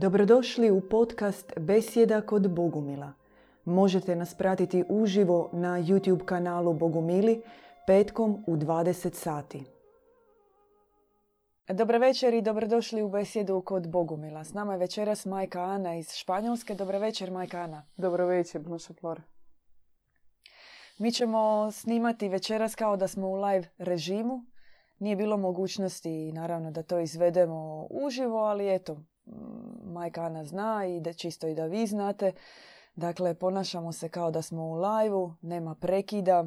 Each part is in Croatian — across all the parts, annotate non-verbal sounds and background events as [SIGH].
Dobrodošli u podcast Besjeda kod Bogumila. Možete nas pratiti uživo na YouTube kanalu Bogumili petkom u 20 sati. Dobar večer i dobrodošli u Besjedu kod Bogumila. S nama je večeras majka Ana iz Španjolske. Dobar večer, majka Ana. Dobro večer, Blanša Flora. Mi ćemo snimati večeras kao da smo u live režimu. Nije bilo mogućnosti naravno da to izvedemo uživo, ali eto, majka Ana zna i da čisto i da vi znate. Dakle, ponašamo se kao da smo u live nema prekida,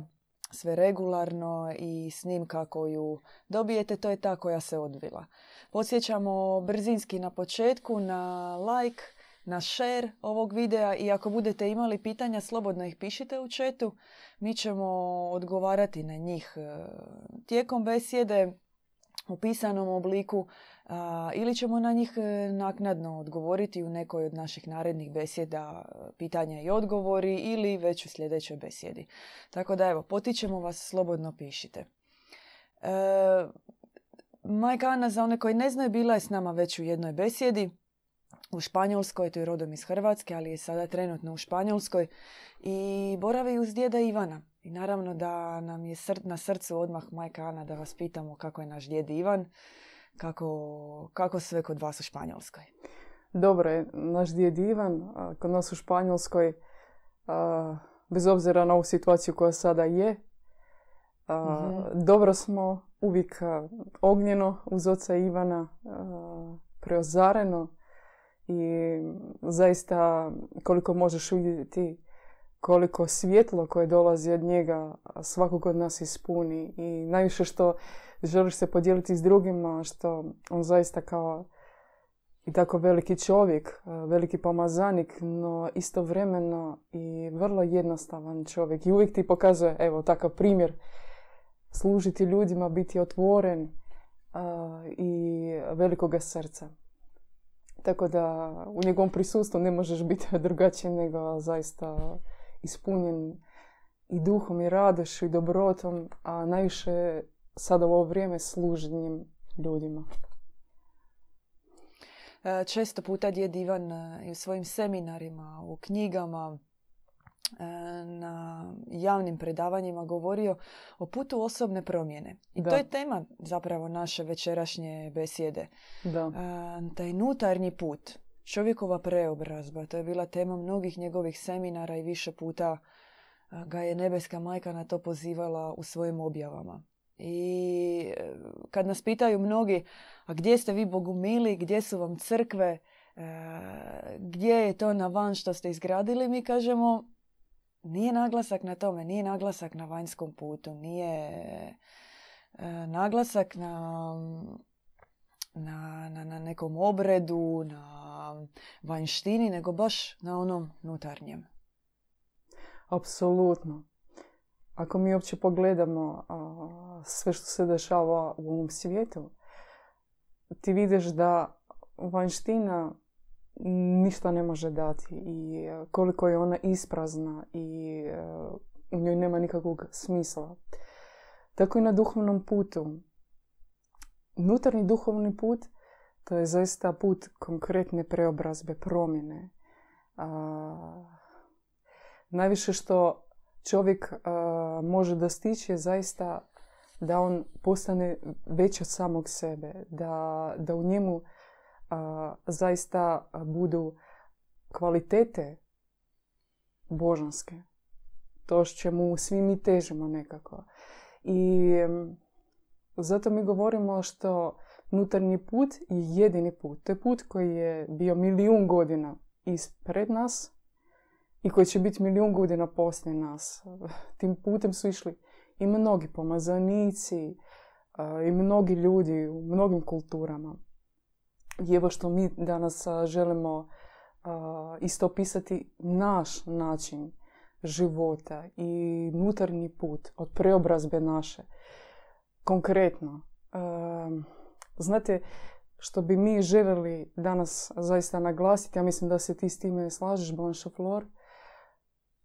sve regularno i snimka koju dobijete, to je ta koja se odvila. Podsjećamo brzinski na početku na like, na share ovog videa i ako budete imali pitanja slobodno ih pišite u chatu. Mi ćemo odgovarati na njih e, tijekom besjede u pisanom obliku ili ćemo na njih e, naknadno odgovoriti u nekoj od naših narednih besjeda e, pitanja i odgovori ili već u sljedećoj besjedi. Tako da evo, potičemo vas, slobodno pišite. E, Majka Ana, za one koji ne znaju, bila je s nama već u jednoj besjedi u Španjolskoj, to je rodom iz Hrvatske, ali je sada trenutno u Španjolskoj i boravi uz djeda Ivana. I naravno da nam je na srcu odmah majka Ana da vas pitamo kako je naš djed Ivan, kako, kako sve kod vas u Španjolskoj. Dobro je, naš djed Ivan, kod nas u Španjolskoj, bez obzira na ovu situaciju koja sada je, mhm. dobro smo, uvijek ognjeno uz oca Ivana, preozareno i zaista koliko možeš vidjeti koliko svjetlo koje dolazi od njega svakog od nas ispuni i najviše što želiš se podijeliti s drugima, što on zaista kao i tako veliki čovjek, veliki pomazanik, no istovremeno i vrlo jednostavan čovjek. I uvijek ti pokazuje, evo, takav primjer, služiti ljudima, biti otvoren i velikoga srca. Tako da u njegovom prisustvu ne možeš biti [LAUGHS] drugačiji nego zaista ispunjen i duhom i radošću i dobrotom, a najviše sada u ovo vrijeme služenjem ljudima. E, često puta djed Ivan e, i u svojim seminarima, u knjigama, e, na javnim predavanjima govorio o putu osobne promjene. I to je tema zapravo naše večerašnje besjede. Da. Taj nutarnji put, čovjekova preobrazba, to je bila tema mnogih njegovih seminara i više puta ga je nebeska majka na to pozivala u svojim objavama. I kad nas pitaju mnogi, a gdje ste vi bogumili, gdje su vam crkve, e, gdje je to na van što ste izgradili, mi kažemo nije naglasak na tome, nije naglasak na vanjskom putu, nije e, naglasak na, na, na, na nekom obredu, na vanjštini, nego baš na onom nutarnjem. Apsolutno. Ako mi uopće pogledamo sve što se dešava u ovom svijetu, ti vidiš da vanština ništa ne može dati i e, koliko je ona isprazna i e, u njoj nema nikakvog smisla. Tako i na duhovnom putu. Nutarnji duhovni put to je zaista put konkretne preobrazbe, promjene. najviše što čovjek može dostići zaista da on postane već od samog sebe, da, da u njemu zaista budu kvalitete božanske. To što čemu svi mi težimo nekako. I zato mi govorimo što nutarnji put je jedini put. To je put koji je bio milijun godina ispred nas i koji će biti milijun godina poslije nas. [LAUGHS] Tim putem su išli i mnogi pomazanici i mnogi ljudi u mnogim kulturama. I evo što mi danas želimo isto opisati naš način života i nutarnji put od preobrazbe naše. Konkretno, znate, što bi mi željeli danas zaista naglasiti, ja mislim da se ti s time slažeš, Blanche Flor,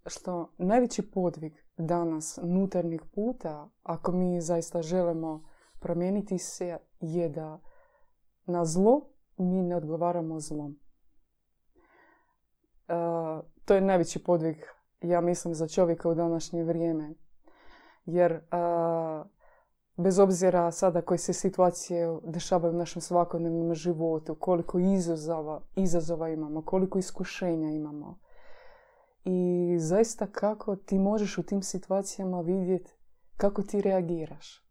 što najveći podvig danas nutarnjeg puta, ako mi zaista želimo promijeniti se, je da na zlo mi ne odgovaramo zlom. to je najveći podvig, ja mislim, za čovjeka u današnje vrijeme. Jer bez obzira sada koje se situacije dešavaju u našem svakodnevnom životu, koliko izazova, izazova imamo, koliko iskušenja imamo. I zaista kako ti možeš u tim situacijama vidjeti kako ti reagiraš.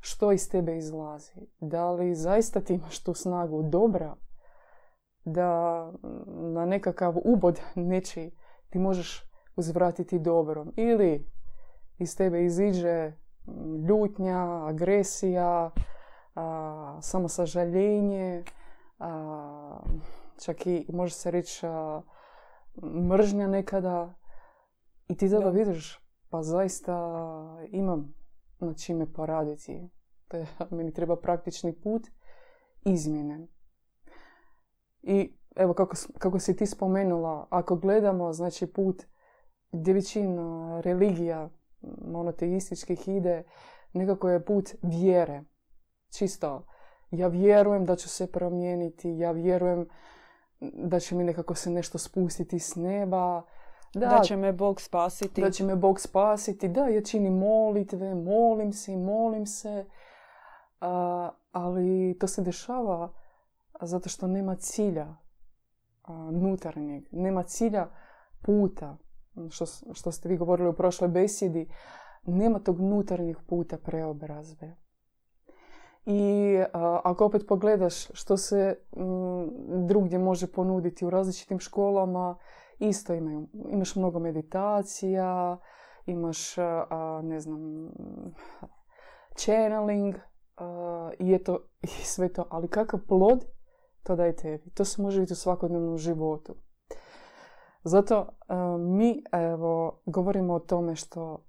Što iz tebe izlazi. Da li zaista ti imaš tu snagu dobra da na nekakav ubod neći ti možeš uzvratiti dobrom. Ili iz tebe iziđe ljutnja, agresija, a, samosažaljenje, a, čak i može se reći mržnja nekada. I ti tada vidiš, pa zaista imam na čime poraditi. To je, [LAUGHS] meni treba praktični put izmjene. I evo kako, kako si ti spomenula, ako gledamo znači put gdje većina religija monoteističkih ide, nekako je put vjere. Čisto, ja vjerujem da ću se promijeniti, ja vjerujem da će mi nekako se nešto spustiti s neba. Da, da će me Bog spasiti. Da će me Bog spasiti. Da, ja činim molitve, molim se i molim se. ali to se dešava zato što nema cilja nutarnjeg. Nema cilja puta što, što ste vi govorili u prošloj besjedi, nema tog unutarnjeg puta preobrazbe. I ako opet pogledaš što se drugdje može ponuditi u različitim školama, isto imaju. Imaš mnogo meditacija, imaš, ne znam, channeling i je to i sve to. Ali kakav plod to daje tebi. To se može vidjeti u svakodnevnom životu. Zato mi evo, govorimo o tome što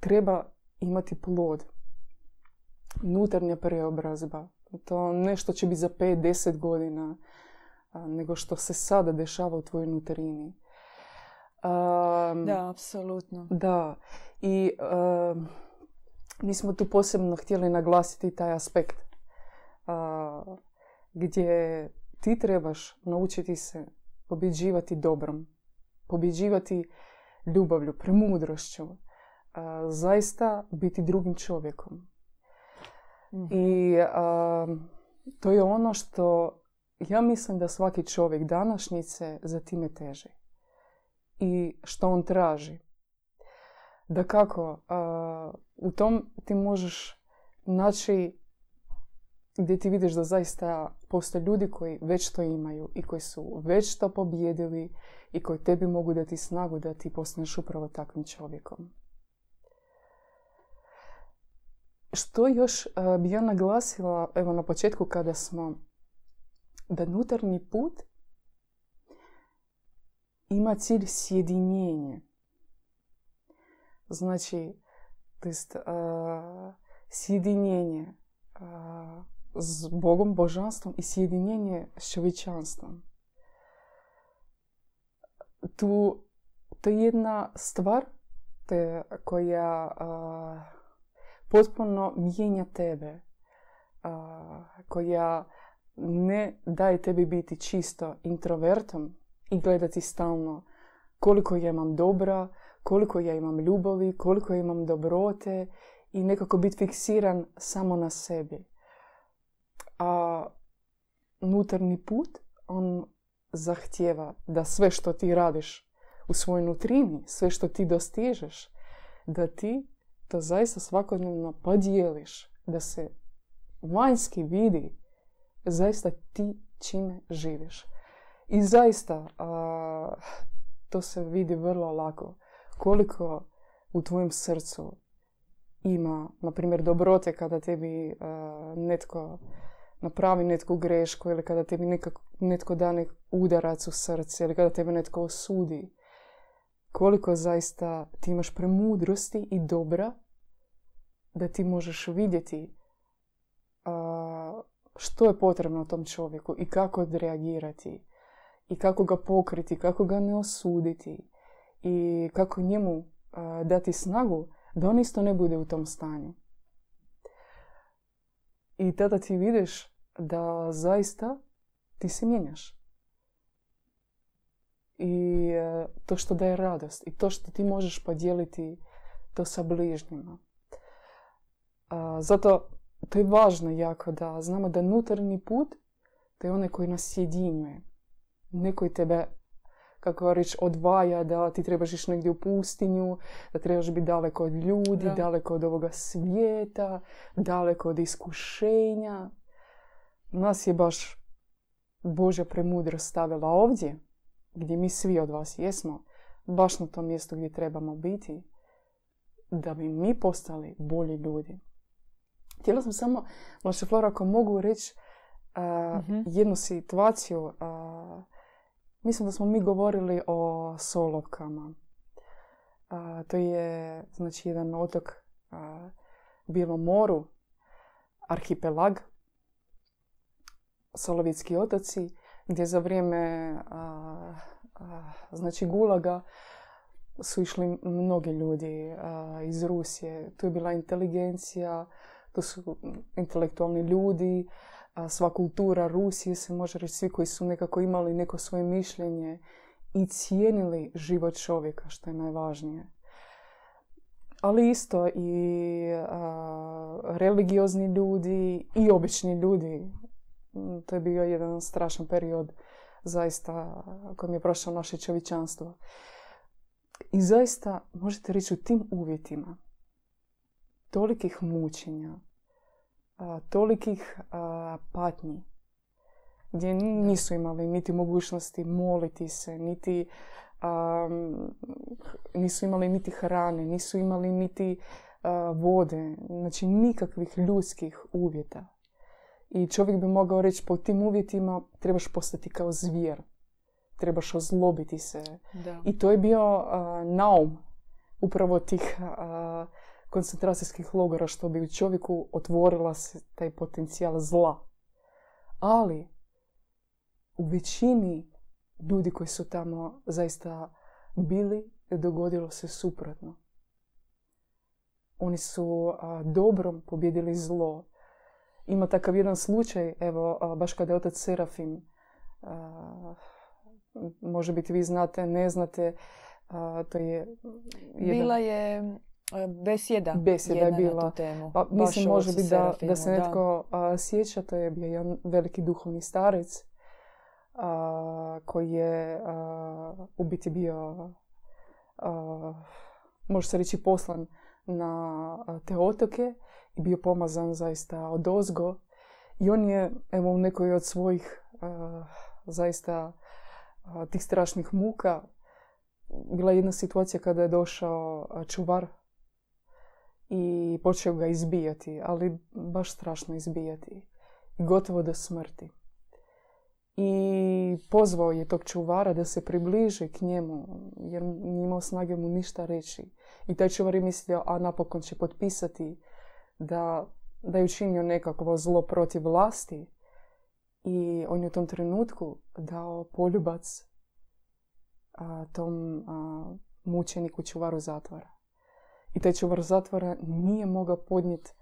treba imati plod. Nutarnja preobrazba. To nešto će biti za 5-10 godina nego što se sada dešava u tvojoj nuterini. da, apsolutno. Da. I mi smo tu posebno htjeli naglasiti taj aspekt gdje ti trebaš naučiti se pobjeđivati dobrom, pobjeđivati ljubavlju, premudrošću, zaista biti drugim čovjekom. Mhm. I to je ono što ja mislim da svaki čovjek današnjice za time teži. I što on traži. Da kako, u tom ti možeš naći gdje ti vidiš da zaista postoje ljudi koji već to imaju i koji su već to pobjedili i koji tebi mogu dati snagu da ti postaneš upravo takvim čovjekom. Što još bi ja naglasila evo na početku kada smo da nutarnji put ima cilj sjedinjenje. Znači, to jest sjedinjenje s Bogom, božanstvom i sjedinjenje s čovječanstvom. Tu, to je jedna stvar te, koja potpuno mijenja tebe, koja ne daje tebi biti čisto introvertom i gledati stalno koliko ja imam dobra, koliko ja imam ljubavi, koliko ja imam dobrote i nekako biti fiksiran samo na sebi. A unutarnji put, on zahtjeva da sve što ti radiš u svojoj nutrini, sve što ti dostižeš, da ti to zaista svakodnevno podijeliš, da se vanjski vidi zaista ti čime živiš. I zaista to se vidi vrlo lako. Koliko u tvojem srcu ima, na primjer, dobrote kada tebi netko napravi netko grešku ili kada tebi nekako, netko da nek udarac u srce ili kada tebe netko osudi. Koliko zaista ti imaš premudrosti i dobra da ti možeš vidjeti što je potrebno tom čovjeku i kako odreagirati i kako ga pokriti, kako ga ne osuditi i kako njemu dati snagu da on isto ne bude u tom stanju. I tada ti vidiš da zaista ti se mijenjaš. i to što daje radost i to što ti možeš podijeliti to sa bližnjima. Zato to je važno jako da znamo da unutarnji put to je onaj koji nas sjedinjuje. Ne koji tebe kako reći, odvaja da ti trebaš ići negdje u pustinju, da trebaš biti daleko od ljudi, daleko od ovoga svijeta, daleko od iskušenja. Nas je baš Božja premudrost stavila ovdje, gdje mi svi od vas jesmo, baš na tom mjestu gdje trebamo biti, da bi mi postali bolji ljudi. Htjela sam samo, Vlaše Flora, ako mogu reći uh, jednu situaciju. Uh, mislim da smo mi govorili o Solovkama. Uh, to je znači jedan otok uh, Bilo moru, arhipelag, Solovitski otoci, gdje za vrijeme znači Gulaga su išli mnogi ljudi iz Rusije. Tu je bila inteligencija, to su intelektualni ljudi, sva kultura Rusije se može reći svi koji su nekako imali neko svoje mišljenje i cijenili život čovjeka, što je najvažnije. Ali isto i religiozni ljudi i obični ljudi. To je bio jedan strašan period zaista kojim je prošlo naše čovječanstvo. I zaista možete reći u tim uvjetima tolikih mučenja, tolikih patnji gdje nisu imali niti mogućnosti moliti se, niti nisu imali niti hrane, nisu imali niti vode, znači nikakvih ljudskih uvjeta. I čovjek bi mogao reći po tim uvjetima trebaš postati kao zvijer. Trebaš ozlobiti se. I to je bio naum upravo tih koncentracijskih logora što bi u čovjeku otvorila se taj potencijal zla. Ali u većini ljudi koji su tamo zaista bili, dogodilo se suprotno. Oni su dobrom pobjedili zlo. Ima takav jedan slučaj, evo, baš kada je otac Serafim, može biti vi znate, ne znate, to je... Bila je E, besjeda, besjeda je bila. Na tu temu. Pa, mislim, može biti da, da se netko sjeća, to je bio jedan veliki duhovni starec a, koji je u biti bio, može se reći, poslan na te otoke bio pomazan zaista od ozgo. I on je, evo, u nekoj od svojih zaista tih strašnih muka bila jedna situacija kada je došao čuvar i počeo ga izbijati, ali baš strašno izbijati. Gotovo do smrti. I pozvao je tog čuvara da se približi k njemu, jer nije imao snage mu ništa reći. I taj čuvar je mislio, a napokon će potpisati da, da je učinio nekakvo zlo protiv vlasti. I on je u tom trenutku dao poljubac a, tom a, mučeniku čuvaru zatvora. I taj čuvar zatvora nije mogao podnijeti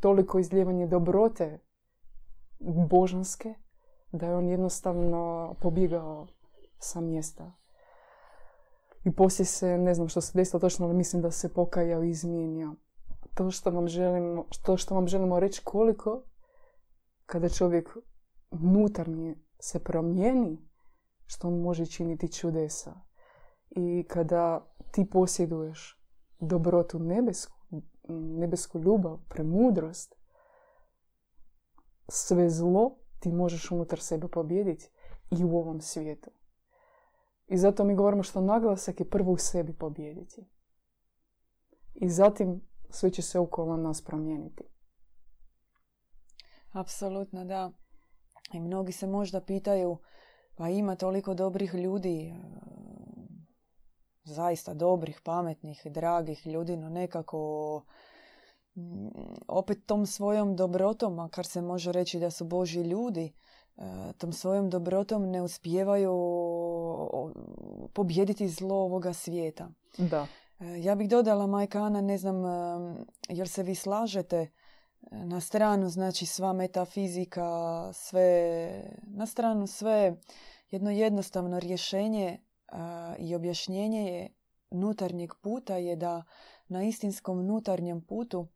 toliko izljevanje dobrote božanske da je on jednostavno pobjegao sa mjesta. I poslije se, ne znam što se desilo točno, ali mislim da se pokajao i izmijenio. To što vam želimo, to što vam želimo reći koliko kada čovjek unutarnje se promijeni, što on može činiti čudesa. I kada ti posjeduješ dobrotu nebesku, nebesku ljubav, premudrost, sve zlo ti možeš unutar sebe pobijediti i u ovom svijetu. I zato mi govorimo što naglasak je prvo u sebi pobijediti. I zatim sve će se okolo nas promijeniti. Apsolutno, da. I mnogi se možda pitaju, pa ima toliko dobrih ljudi, zaista dobrih, pametnih, dragih ljudi, no nekako mm, opet tom svojom dobrotom, makar se može reći da su Boži ljudi, e, tom svojom dobrotom ne uspijevaju pobjediti zlo ovoga svijeta. Da. Ja bih dodala, Majka Ana, ne znam, jel se vi slažete na stranu, znači sva metafizika, sve, na stranu sve jedno jednostavno rješenje i objašnjenje je nutarnjeg puta je da na istinskom nutarnjem putu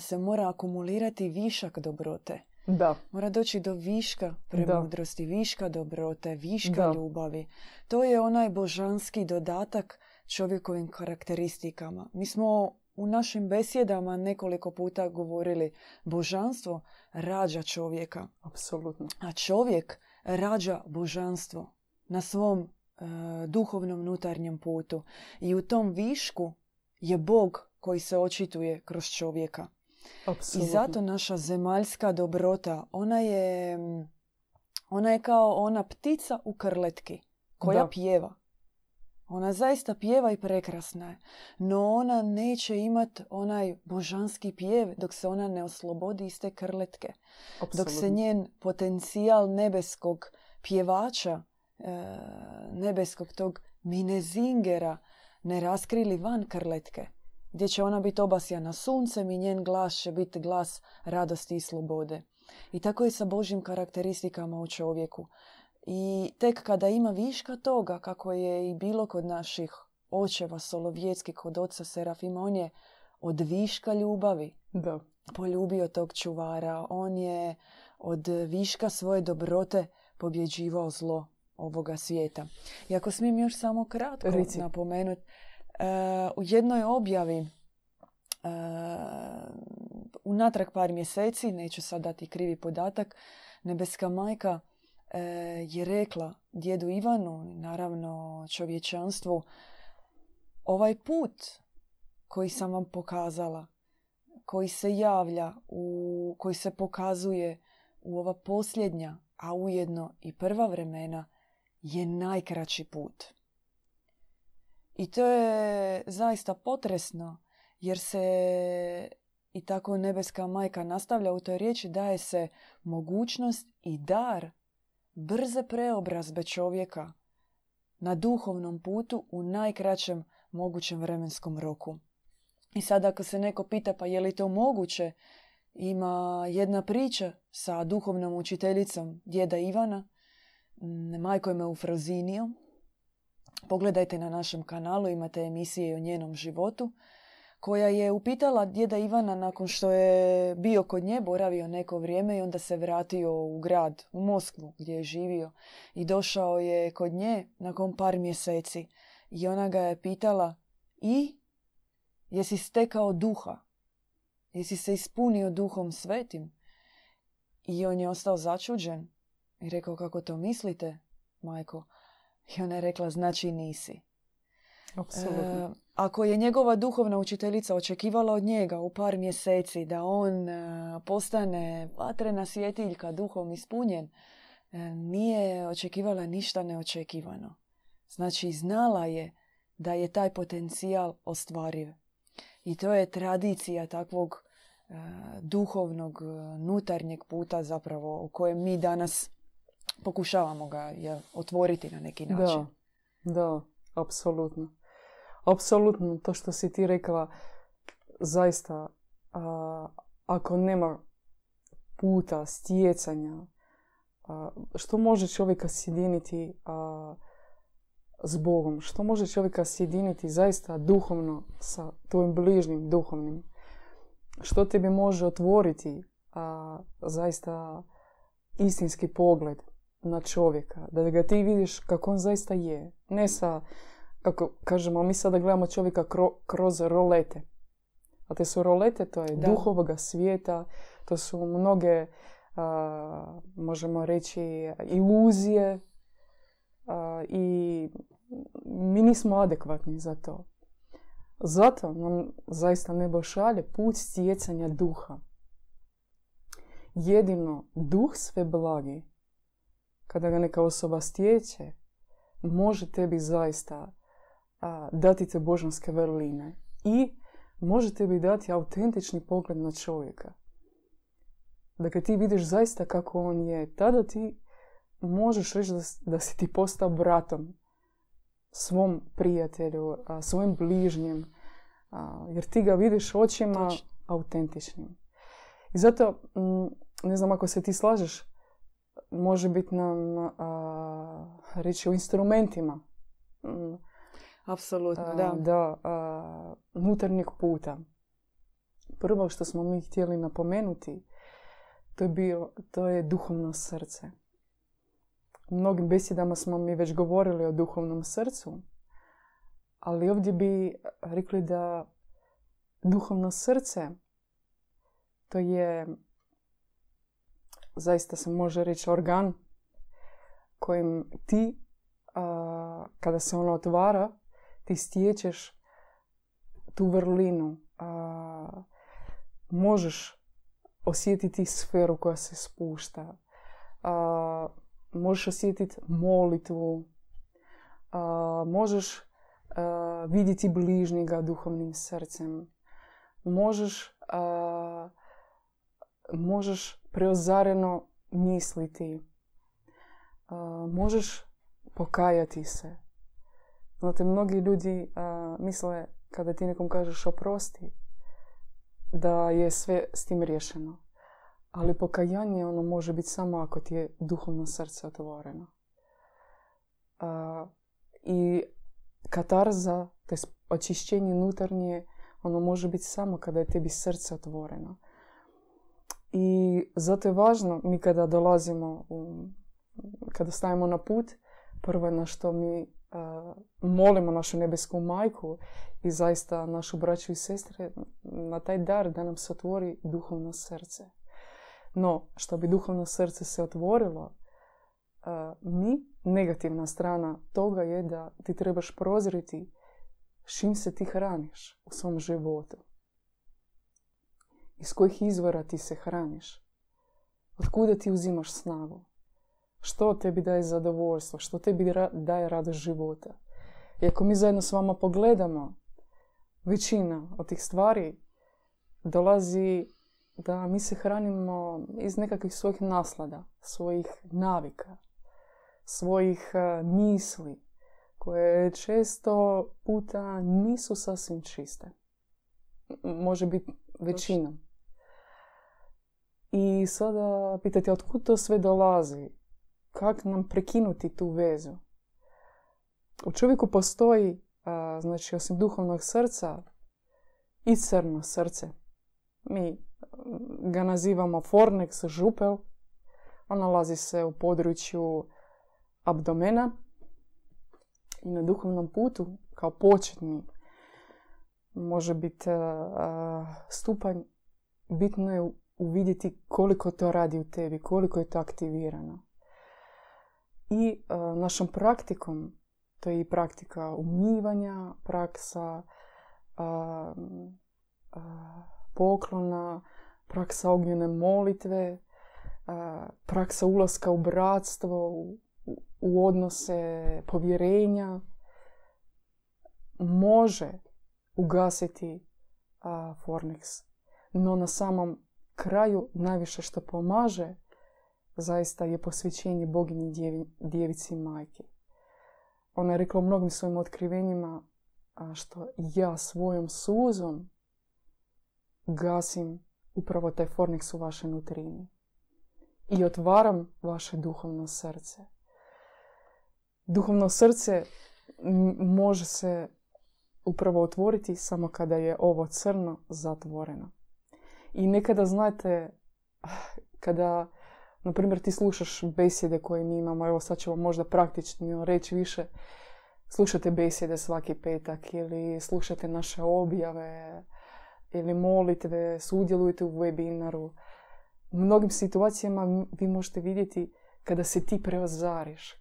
se mora akumulirati višak dobrote. Da. Mora doći do viška premudrosti, viška dobrote, viška ljubavi. To je onaj božanski dodatak čovjekovim karakteristikama. Mi smo u našim besjedama nekoliko puta govorili božanstvo rađa čovjeka. Apsolutno. A čovjek rađa božanstvo na svom e, duhovnom nutarnjem putu. I u tom višku je Bog koji se očituje kroz čovjeka. Apsolutno. I zato naša zemaljska dobrota, ona je, ona je kao ona ptica u krletki koja da. pjeva. Ona zaista pjeva i prekrasna je. No ona neće imat onaj božanski pjev dok se ona ne oslobodi iz te krletke. Dok se njen potencijal nebeskog pjevača, e, nebeskog tog minezingera ne raskrili van krletke. Gdje će ona biti obasjana suncem i njen glas će biti glas radosti i slobode. I tako je sa Božim karakteristikama u čovjeku. I tek kada ima viška toga, kako je i bilo kod naših očeva Solovjetski, kod oca Serafima, on je od viška ljubavi da. poljubio tog čuvara. On je od viška svoje dobrote pobjeđivao zlo ovoga svijeta. I ako smijem još samo kratko napomenuti, uh, u jednoj objavi uh, unatrag par mjeseci, neću sad dati krivi podatak, Nebeska majka E, je rekla djedu Ivanu, naravno čovječanstvu, ovaj put koji sam vam pokazala, koji se javlja, u, koji se pokazuje u ova posljednja, a ujedno i prva vremena, je najkraći put. I to je zaista potresno, jer se i tako nebeska majka nastavlja u toj riječi, daje se mogućnost i dar brze preobrazbe čovjeka na duhovnom putu u najkraćem mogućem vremenskom roku. I sad ako se neko pita pa je li to moguće, ima jedna priča sa duhovnom učiteljicom djeda Ivana, majkom Eufrozinijom. Pogledajte na našem kanalu, imate emisije o njenom životu koja je upitala djeda Ivana nakon što je bio kod nje, boravio neko vrijeme i onda se vratio u grad, u Moskvu gdje je živio. I došao je kod nje nakon par mjeseci. I ona ga je pitala, i? Jesi stekao duha? Jesi se ispunio duhom svetim? I on je ostao začuđen i rekao, kako to mislite, majko? I ona je rekla, znači nisi. Apsolutno. E, ako je njegova duhovna učiteljica očekivala od njega u par mjeseci da on e, postane vatrena svjetiljka, duhom ispunjen, e, nije očekivala ništa neočekivano. Znači, znala je da je taj potencijal ostvariv. I to je tradicija takvog duhovnog, nutarnjeg puta zapravo u kojem mi danas pokušavamo ga otvoriti na neki način. Da, da, apsolutno apsolutno to što si ti rekla, zaista, ako nema puta, stjecanja, što može čovjeka sjediniti s Bogom, što može čovjeka sjediniti zaista duhovno sa tvojim bližnjim duhovnim, što tebi može otvoriti a, zaista istinski pogled na čovjeka, da ga ti vidiš kako on zaista je, ne sa kako kažemo, mi sada gledamo čovjeka kroz rolete. A te su rolete, to je duhovoga svijeta, to su mnoge, možemo reći, iluzije i mi nismo adekvatni za to. Zato nam zaista nebo šalje put stjecanja duha. Jedino duh sve blagi, kada ga neka osoba stječe, može tebi zaista dati te božanske vrline i možete bi dati autentični pogled na čovjeka. Dakle, ti vidiš zaista kako on je. Tada ti možeš reći da, da si ti postao bratom svom prijatelju, svojim bližnjim, jer ti ga vidiš očima autentičnim. I zato, mm, ne znam ako se ti slažeš, može biti nam a, reći o instrumentima. Mm, Apsolutno, da. Da, unutarnjeg puta. Prvo što smo mi htjeli napomenuti, to je, bio, to je duhovno srce. U mnogim besjedama smo mi već govorili o duhovnom srcu, ali ovdje bi rekli da duhovno srce to je zaista se može reći organ kojim ti kada se ono otvara ti stječeš tu vrlinu možeš osjetiti sferu koja se spušta možeš osjetiti molitvu možeš vidjeti bližnjega duhovnim srcem možeš možeš preozareno misliti. možeš pokajati se. Znate, mnogi ljudi misle kada ti nekom kažeš oprosti, da je sve s tim riješeno. Ali pokajanje ono može biti samo ako ti je duhovno srce otvoreno. I katarza, to je očišćenje unutarnje, ono može biti samo kada je tebi srce otvoreno. I zato je važno, mi kada dolazimo, u, kada stavimo na put, prvo na što mi molimo našu nebesku majku i zaista našu braću i sestre na taj dar da nam se otvori duhovno srce. No, što bi duhovno srce se otvorilo, mi, negativna strana toga je da ti trebaš prozriti čim se ti hraniš u svom životu. Iz kojih izvora ti se hraniš? Od kuda ti uzimaš snagu? Što tebi daje zadovoljstvo? Što tebi daje radost života? I ako mi zajedno s vama pogledamo, većina od tih stvari dolazi da mi se hranimo iz nekakvih svojih naslada, svojih navika, svojih e, misli, koje često puta nisu sasvim čiste. Može biti većinom. I sada pitate otkud to sve dolazi? Kako nam prekinuti tu vezu? U čovjeku postoji, znači osim duhovnog srca, i crno srce. Mi ga nazivamo fornex, župel. On nalazi se u području abdomena i na duhovnom putu kao početni može biti stupanj bitno je uvidjeti koliko to radi u tebi, koliko je to aktivirano. I našom praktikom, to je i praktika umivanja, praksa poklona, praksa ognjene molitve, praksa ulaska u bratstvo, u, odnose povjerenja, može ugasiti Fornix. No na samom kraju najviše što pomaže zaista je posvećenje boginji djevici majke. Ona je rekla u mnogim svojim otkrivenjima što ja svojom suzom gasim upravo taj fornix u vašoj nutrini i otvaram vaše duhovno srce. Duhovno srce može se upravo otvoriti samo kada je ovo crno zatvoreno. I nekada znate, kada, na primjer, ti slušaš besjede koje mi imamo, evo sad ćemo možda praktično reći više, slušate besjede svaki petak ili slušate naše objave ili molitve, sudjelujete u webinaru. U mnogim situacijama vi možete vidjeti kada se ti preozariš,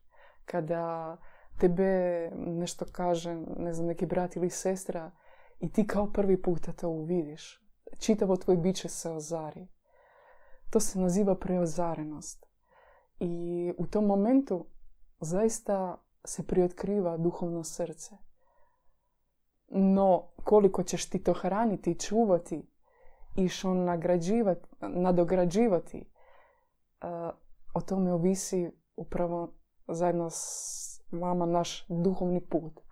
kada tebe nešto kaže, ne znam, neki brat ili sestra i ti kao prvi puta to uvidiš čitavo tvoj biće se ozari. To se naziva preozarenost. I u tom momentu zaista se priotkriva duhovno srce. No, koliko ćeš ti to hraniti i čuvati i što nagrađivati, nadograđivati, o tome ovisi upravo zajedno s vama naš duhovni put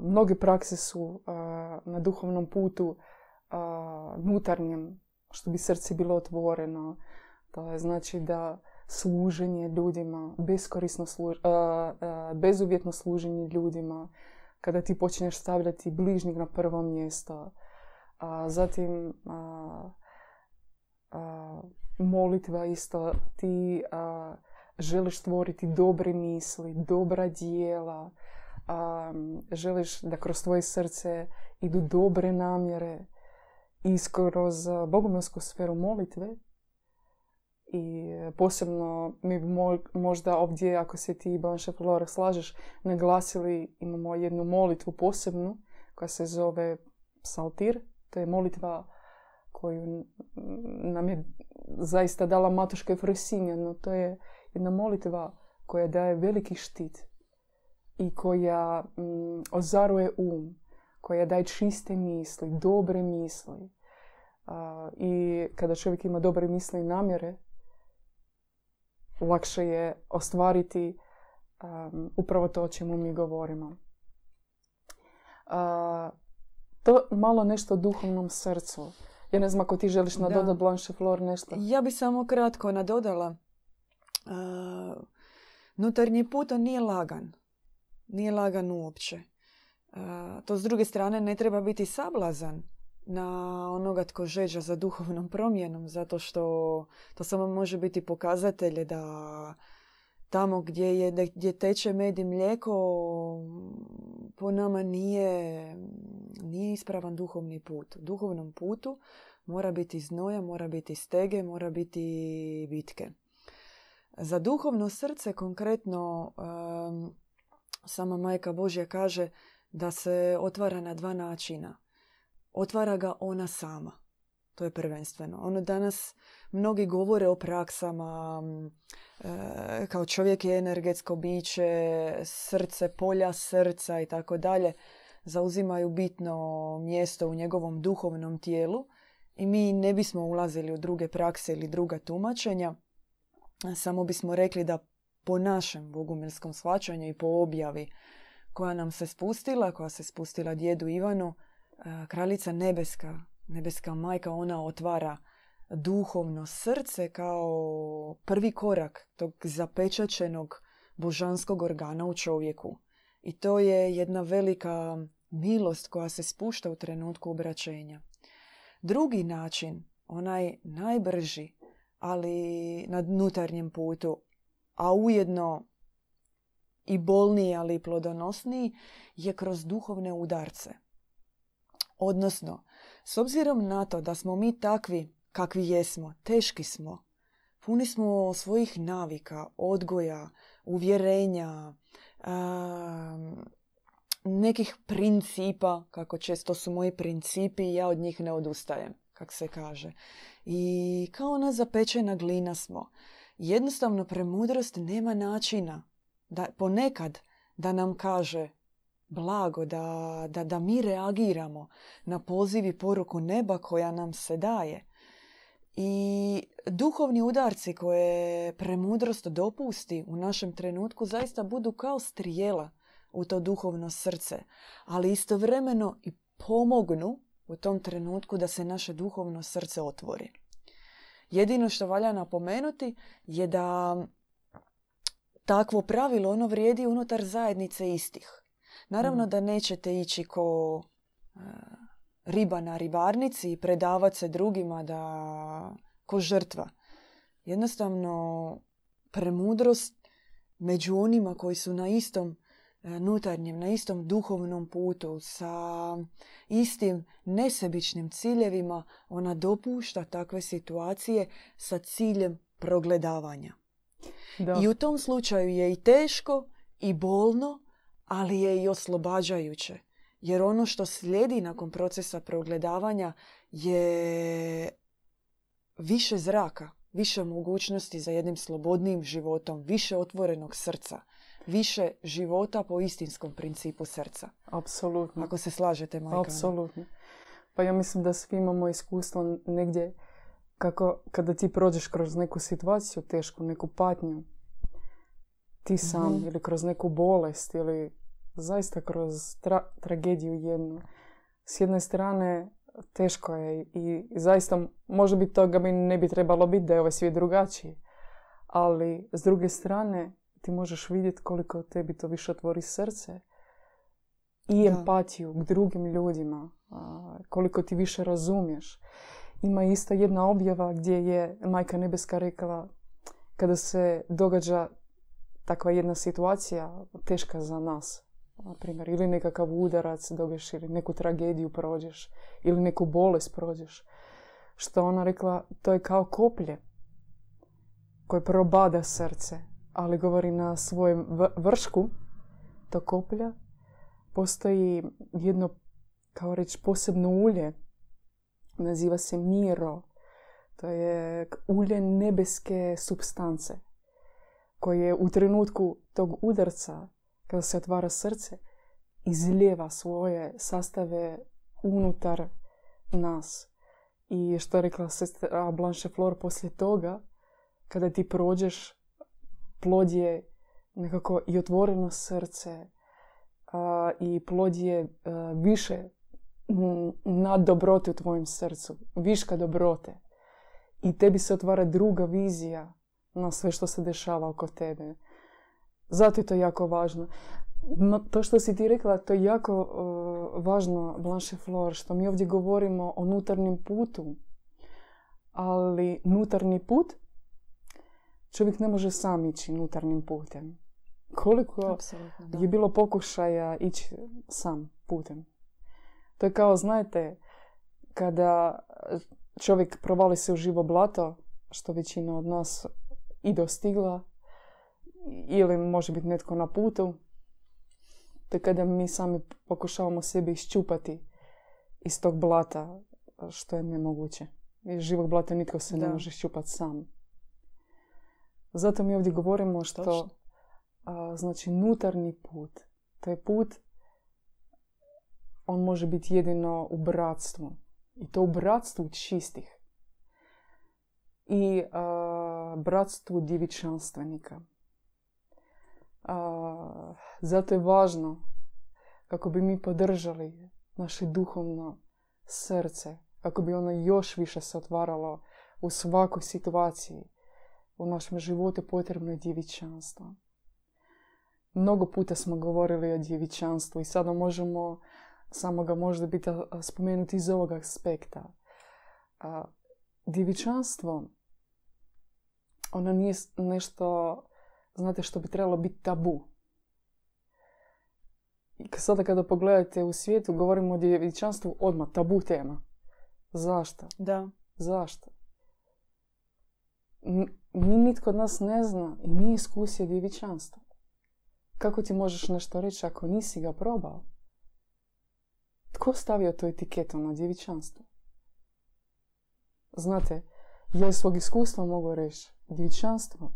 mnoge prakse su na duhovnom putu nutarnjem, što bi srce bilo otvoreno, To je znači da služenje ljudima, beskorisno bezuvjetno služenje ljudima, kada ti počinješ stavljati bližnjeg na prvo mjesto, a zatim a, molitva isto, ti želiš stvoriti dobre misli, dobra dijela, želiš da kroz tvoje srce idu dobre namjere i kroz bogomilsku sferu molitve i posebno mi bi možda ovdje, ako se ti Blanche Flora slažeš, naglasili, imamo jednu molitvu posebnu koja se zove Psaltir. To je molitva koju nam je zaista dala Matuška Efrosinja, no to je jedna molitva koja daje veliki štit i koja mm, ozaruje um, koja daje čiste misli, dobre misli. I kada čovjek ima dobre misli i namjere, lakše je ostvariti upravo to o čemu mi govorimo. to malo nešto o duhovnom srcu. Ja ne znam ako ti želiš nadodati Blanche Flor nešto. Ja bi samo kratko nadodala. Uh, nutarnji put on nije lagan. Nije lagan uopće. To s druge strane ne treba biti sablazan na onoga tko žeđa za duhovnom promjenom, zato što to samo može biti pokazatelje da tamo gdje, je, gdje teče med i mlijeko po nama nije, nije ispravan duhovni put. U duhovnom putu mora biti znoja, mora biti stege, mora biti bitke. Za duhovno srce konkretno sama majka Božja kaže da se otvara na dva načina – otvara ga ona sama. To je prvenstveno. Ono danas mnogi govore o praksama, e, kao čovjek je energetsko biće, srce, polja srca i tako dalje, zauzimaju bitno mjesto u njegovom duhovnom tijelu i mi ne bismo ulazili u druge prakse ili druga tumačenja, samo bismo rekli da po našem bogumilskom shvaćanju i po objavi koja nam se spustila, koja se spustila djedu Ivanu, kraljica nebeska, nebeska majka, ona otvara duhovno srce kao prvi korak tog zapečačenog božanskog organa u čovjeku. I to je jedna velika milost koja se spušta u trenutku obraćenja. Drugi način, onaj najbrži, ali na nutarnjem putu, a ujedno i bolniji, ali i plodonosniji, je kroz duhovne udarce. Odnosno, s obzirom na to da smo mi takvi kakvi jesmo, teški smo, puni smo svojih navika, odgoja, uvjerenja, nekih principa, kako često su moji principi ja od njih ne odustajem, kak se kaže. I kao ona zapečena glina smo. Jednostavno premudrost nema načina da ponekad da nam kaže blago, da, da, da mi reagiramo na poziv i poruku neba koja nam se daje. I duhovni udarci koje premudrost dopusti u našem trenutku zaista budu kao strijela u to duhovno srce, ali istovremeno i pomognu u tom trenutku da se naše duhovno srce otvori. Jedino što valja napomenuti je da takvo pravilo ono vrijedi unutar zajednice istih. Naravno mm. da nećete ići ko e, riba na ribarnici i predavati se drugima da ko žrtva. Jednostavno premudrost među onima koji su na istom e, nutarnjem, na istom duhovnom putu, sa istim nesebičnim ciljevima, ona dopušta takve situacije sa ciljem progledavanja. I u tom slučaju je i teško i bolno, ali je i oslobađajuće. Jer ono što slijedi nakon procesa preugledavanja je više zraka, više mogućnosti za jednim slobodnim životom, više otvorenog srca, više života po istinskom principu srca. Apsolutno. Ako se slažete, Majka. Apsolutno. Pa ja mislim da svi imamo iskustvo negdje kako kada ti prođeš kroz neku situaciju tešku, neku patnju, ti sam mhm. ili kroz neku bolest ili zaista kroz tragediju jednu. S jedne strane teško je i, zaista može biti toga mi ne bi trebalo biti da je ovaj svijet drugačiji. Ali s druge strane ti možeš vidjeti koliko tebi to više otvori srce i empatiju k drugim ljudima, koliko ti više razumiješ. Ima isto jedna objava gdje je Majka Nebeska rekla kada se događa takva jedna situacija teška za nas, na primjer, ili nekakav udarac dobiješ ili neku tragediju prođeš ili neku bolest prođeš. Što ona rekla, to je kao koplje koje probada srce, ali govori na svojem vršku, to koplja, postoji jedno, kao reći, posebno ulje, naziva se miro. To je ulje nebeske substance koje u trenutku tog udarca kada se otvara srce, izlijeva svoje sastave unutar nas. I što je rekla sestra Blanche Flor poslije toga, kada ti prođeš, plod je nekako i otvoreno srce i plod je više nad dobrote u tvojem srcu, viška dobrote. I tebi se otvara druga vizija na sve što se dešava oko tebe. Zato je to jako važno. No, to što si ti rekla, to je jako uh, važno, Blanche Flor, što mi ovdje govorimo o nutarnjem putu. Ali nutarnji put, čovjek ne može sam ići nutarnjim putem. Koliko je bilo pokušaja ići sam putem. To je kao, znajte, kada čovjek provali se u živo blato, što većina od nas i dostigla, ili može biti netko na putu, te kada mi sami pokušavamo sebi iščupati iz tog blata, što je nemoguće. Iz živog blata nitko se ne može iščupati sam. Zato mi ovdje govorimo što a, znači nutarnji put. To je put on može biti jedino u bratstvu. I to u bratstvu čistih. I a, bratstvu djevičanstvenika zato je važno kako bi mi podržali naše duhovno srce, kako bi ono još više se otvaralo u svakoj situaciji. U našem životu potrebno je djevičanstvo. Mnogo puta smo govorili o djevičanstvu i sada možemo samo ga možda biti spomenuti iz ovog aspekta. Djevičanstvo ono nije nešto znate što bi trebalo biti tabu. I sada kada pogledate u svijetu, govorimo o djevičanstvu, odmah tabu tema. Zašto? Da. Zašto? Mi nitko od nas ne zna i nije iskusio djevičanstvo. Kako ti možeš nešto reći ako nisi ga probao? Tko stavio tu etiketu na djevičanstvo? Znate, ja iz svog iskustva mogu reći, djevičanstvo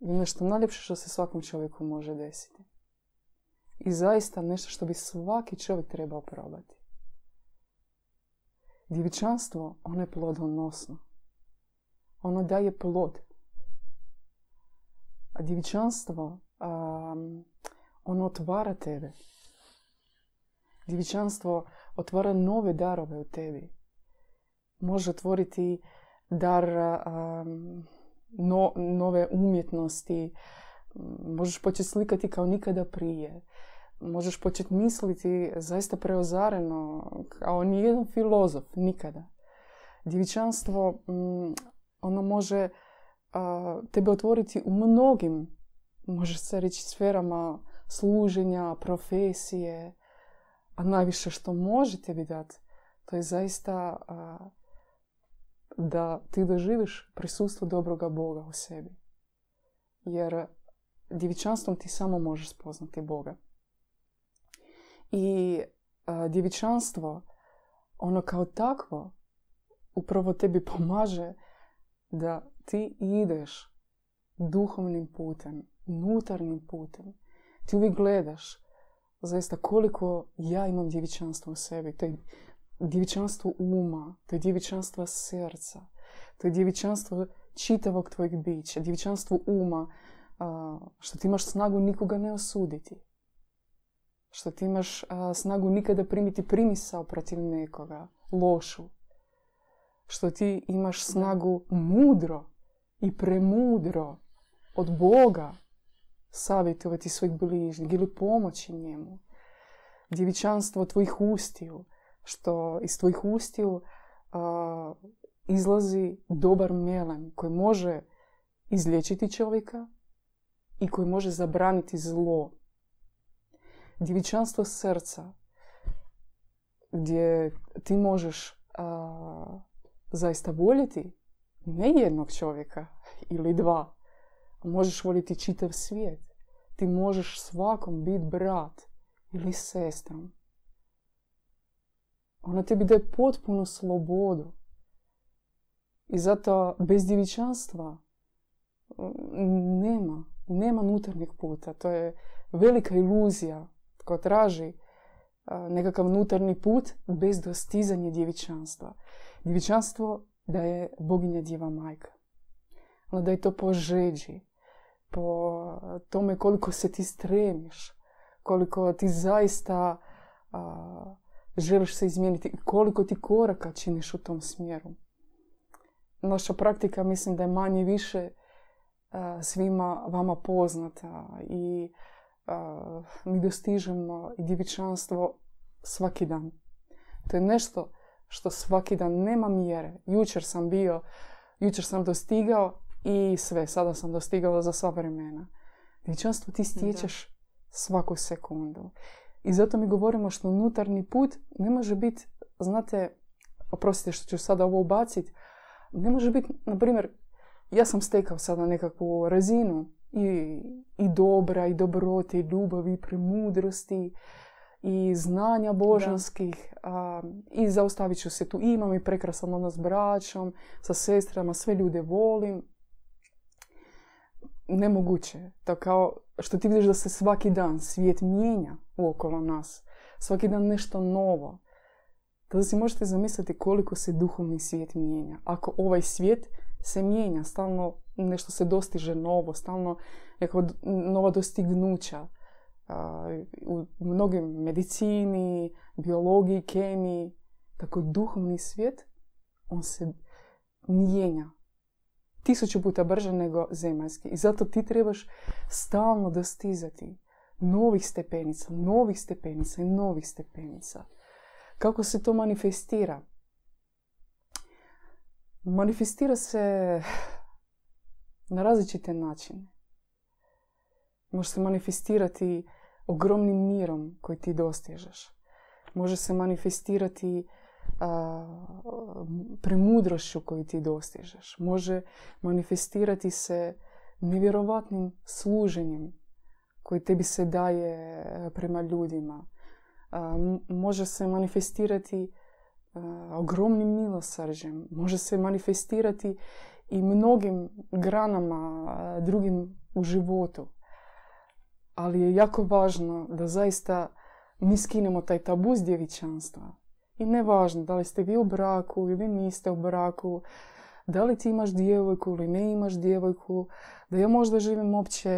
je nešto najljepše što se svakom čovjeku može desiti. I zaista nešto što bi svaki čovjek trebao probati. Djevičanstvo, ono je plodonosno. Ono daje plod. A djevičanstvo, ono otvara tebe. Djevičanstvo otvara nove darove u tebi. Može otvoriti dar no, nove umjetnosti, možeš početi slikati kao nikada prije. Možeš početi misliti zaista preozareno kao nijedan filozof, nikada. Djevičanstvo, mm, ono može tebe otvoriti u mnogim, može se reći, sferama služenja, profesije, a najviše što može tebi dati, to je zaista da ti doživiš prisustvo dobroga Boga u sebi. Jer djevičanstvom ti samo možeš spoznati Boga. I a, djevičanstvo, ono kao takvo, upravo tebi pomaže da ti ideš duhovnim putem, unutarnjim putem. Ti uvijek gledaš zaista koliko ja imam djevičanstvo u sebi. To je djevičanstvo uma, to je djevičanstvo srca, to je djevičanstvo čitavog tvojeg bića, djevičanstvo uma, što ti imaš snagu nikoga ne osuditi. Što ti imaš snagu nikada primiti primisao protiv nekoga, lošu. Što ti imaš snagu mudro i premudro od Boga savjetovati svojih bližnjih ili pomoći njemu. Djevičanstvo tvojih ustiju, što iz tvojih ustiju izlazi dobar melem koji može izliječiti čovjeka i koji može zabraniti zlo. Djevičanstvo srca, gdje ti možeš zaista voljeti ne jednog čovjeka ili dva, možeš voljeti čitav svijet. Ti možeš svakom biti brat ili sestrom. Ona tebi daje potpunu slobodu. I zato bez djevičanstva mm, nema, nema unutarnjeg puta. To je velika iluzija koja traži nekakav unutarnji put bez dostizanja djevičanstva. Djevičanstvo da je boginja djeva majka. da je to po žeđi, po tome koliko se ti stremiš, koliko ti zaista želiš se izmijeniti, koliko ti koraka činiš u tom smjeru. Naša praktika mislim da je manje više svima vama poznata i mi dostižemo i djevičanstvo svaki dan. To je nešto što svaki dan nema mjere. Jučer sam bio, jučer sam dostigao i sve, sada sam dostigao za sva vremena. Djevičanstvo ti stječeš svaku sekundu. I zato mi govorimo što unutarnji put ne može biti, znate, oprostite što ću sada ovo ubaciti, ne može biti, na primjer, ja sam stekao sada nekakvu razinu i, i dobra, i dobrote, i ljubavi, i premudrosti, i znanja božanskih i zaustavit ću se tu. Imam i prekrasan odnos s braćom, sa sestrama, sve ljude volim. Nemoguće. To kao što ti vidiš da se svaki dan svijet mijenja okolo nas. Svaki dan nešto novo. Tada si možete zamisliti koliko se duhovni svijet mijenja. Ako ovaj svijet se mijenja, stalno nešto se dostiže novo, stalno neka nova dostignuća u mnogim medicini, biologiji, kemiji, tako duhovni svijet, on se mijenja tisuću puta brže nego zemaljski. I zato ti trebaš stalno dostizati novih stepenica, novih stepenica i novih stepenica. Kako se to manifestira? Manifestira se na različite načine. Može se manifestirati ogromnim mirom koji ti dostižeš. Može se manifestirati premudrošću koju ti dostižeš. Može manifestirati se nevjerovatnim služenjem koji tebi se daje prema ljudima. može se manifestirati ogromnim milosrđem. Može se manifestirati i mnogim granama drugim u životu ali je jako važno da zaista mi skinemo taj tabu s djevičanstva. I ne važno da li ste vi u braku ili niste u braku, da li ti imaš djevojku ili ne imaš djevojku, da ja možda živim opće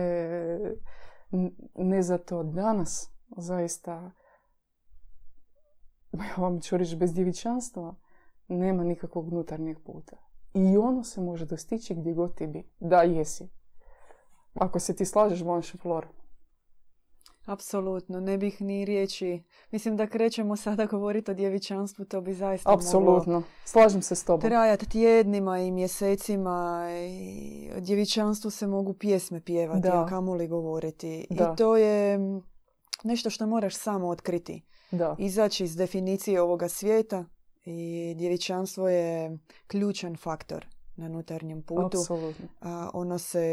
ne za to danas, zaista, ja vam ću reći, bez djevičanstva nema nikakvog unutarnjeg puta. I ono se može dostići gdje god ti bi. Da, jesi. Ako se ti slažeš, Blanche Flora. Apsolutno, ne bih ni riječi. Mislim da krećemo sada [LAUGHS] govoriti o djevičanstvu, to bi zaista Apsolutno, slažem se s tobom. Trajati tjednima i mjesecima i o djevičanstvu se mogu pjesme pjevati, da. a kamoli govoriti. I to je nešto što moraš samo otkriti. Da. Izaći iz definicije ovoga svijeta i djevičanstvo je ključan faktor na unutarnjem putu. A, ono se